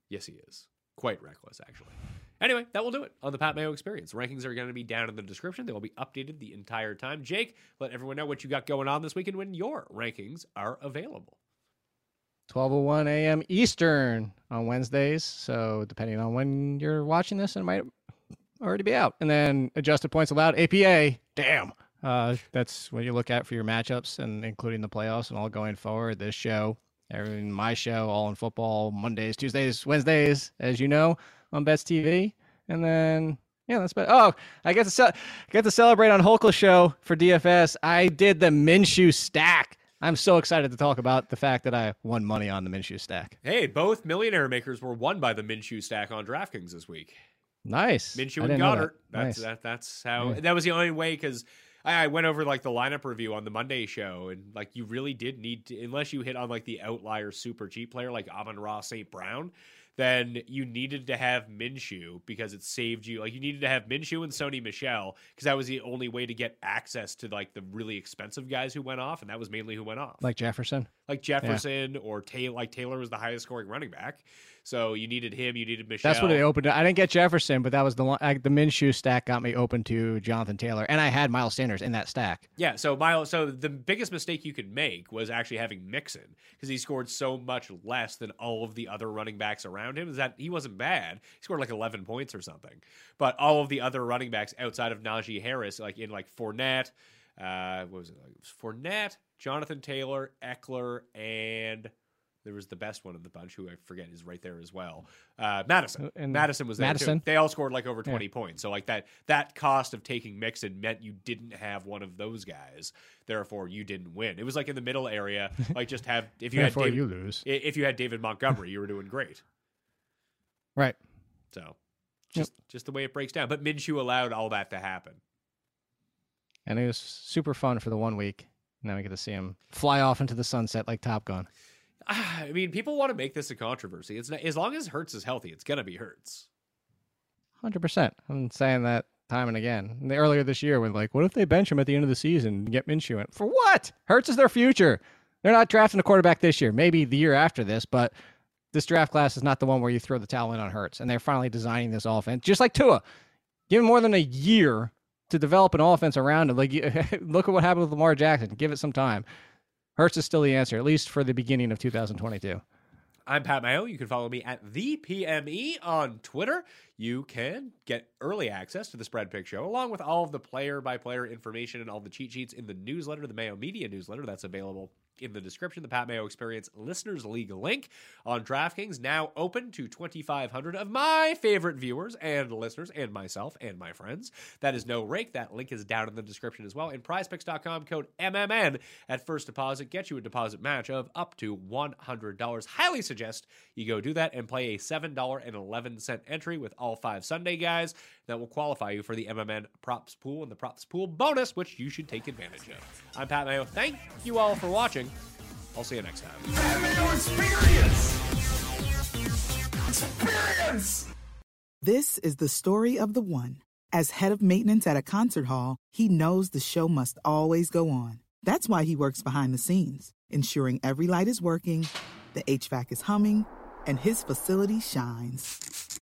Yes, he is. Quite reckless, actually. Anyway, that will do it on the Pat Mayo experience. Rankings are going to be down in the description. They will be updated the entire time. Jake, let everyone know what you got going on this weekend when your rankings are available. 12:01 a.m. Eastern on Wednesdays. So depending on when you're watching this, it might already be out. And then adjusted points allowed APA. Damn. Uh, that's what you look at for your matchups and including the playoffs and all going forward. This show, everything, my show, all in football, Mondays, Tuesdays, Wednesdays, as you know, on Bets TV. And then yeah, that's about. Oh, I get to ce- get to celebrate on Holkel show for DFS. I did the Minshew stack. I'm so excited to talk about the fact that I won money on the Minshew stack. Hey, both millionaire makers were won by the Minshew stack on DraftKings this week. Nice. Minshew and Goedert. that. That's Nice. that, that's how Yeah. that was the only way because I, I went over like the lineup review on the Monday show and like you really did need to unless you hit on like the outlier super cheap player like Amon-Ra St. Brown, then you needed to have Minshew because it saved you. Like you needed to have Minshew and Sony Michel because that was the only way to get access to like the really expensive guys who went off, and that was mainly who went off Like Jefferson. like Jefferson or Taylor. Like Taylor was the highest scoring running back, so you needed him. You needed Michel. That's what they opened. I didn't get Jefferson, but that was the one. I, the Minshew stack got me open to Jonathan Taylor, and I had Miles Sanders in that stack. Yeah, so Miles. So the biggest mistake you could make was actually having Mixon because he scored so much less than all of the other running backs around him. Is that he wasn't bad? He scored like eleven points or something, but all of the other running backs outside of Najee Harris, like in like Fournette. Uh, what was it? It was Fournette, Jonathan Taylor, Ekeler, and there was the best one of the bunch, who I forget is right there as well. Uh, Mattison. And Mattison was there Mattison? too. They all scored like over twenty points. So like that that cost of taking Mixon meant you didn't have one of those guys. Therefore, you didn't win. It was like in the middle area. <laughs> Like just have if you had David, you lose. if you had David Montgomery, you were doing great. Right. So just just the way it breaks down. But Minshew allowed all that to happen. And it was super fun for the one week. Now we get to see him fly off into the sunset like Top Gun. <sighs> I mean, people want to make this a controversy. It's not, as long as Hurts is healthy, it's gonna be Hurts. Hundred percent. I'm saying that time and again. And Earlier this year, when like, what if they bench him at the end of the season and get Minshew in? For what? Hurts is their future. They're not drafting a quarterback this year. Maybe the year after this, but this draft class is not the one where you throw the towel in on Hurts. And they're finally designing this offense, just like Tua. Give him more than a year to develop an offense around it. Like, <laughs> look at what happened with Lamar Jackson. Give it some time. Hurts is still the answer, at least for the beginning of 2022. I'm Pat Mayo. You can follow me at the PME on Twitter. You can get early access to the Spread Pick Show, along with all of the player by player information and all the cheat sheets in the newsletter, the Mayo Media newsletter. That's available in the description. The Pat Mayo Experience Listeners League link on DraftKings now open to 2,500 of my favorite viewers and listeners, and myself and my friends. That is no rake. That link is down in the description as well. And PrizePicks.com code MMN at first deposit gets you a deposit match of up to $100. Highly suggest you go do that and play a $7.11 entry with all five Sunday guys. That will qualify you for the MMN props pool and the props pool bonus, which you should take advantage of. I'm Pat Mayo. Thank you all for watching. I'll see you next time. Experience. Experience. This is the story of the one. As head of maintenance at a concert hall, he knows the show must always go on. That's why he works behind the scenes, ensuring every light is working, the HVAC is humming, and his facility shines.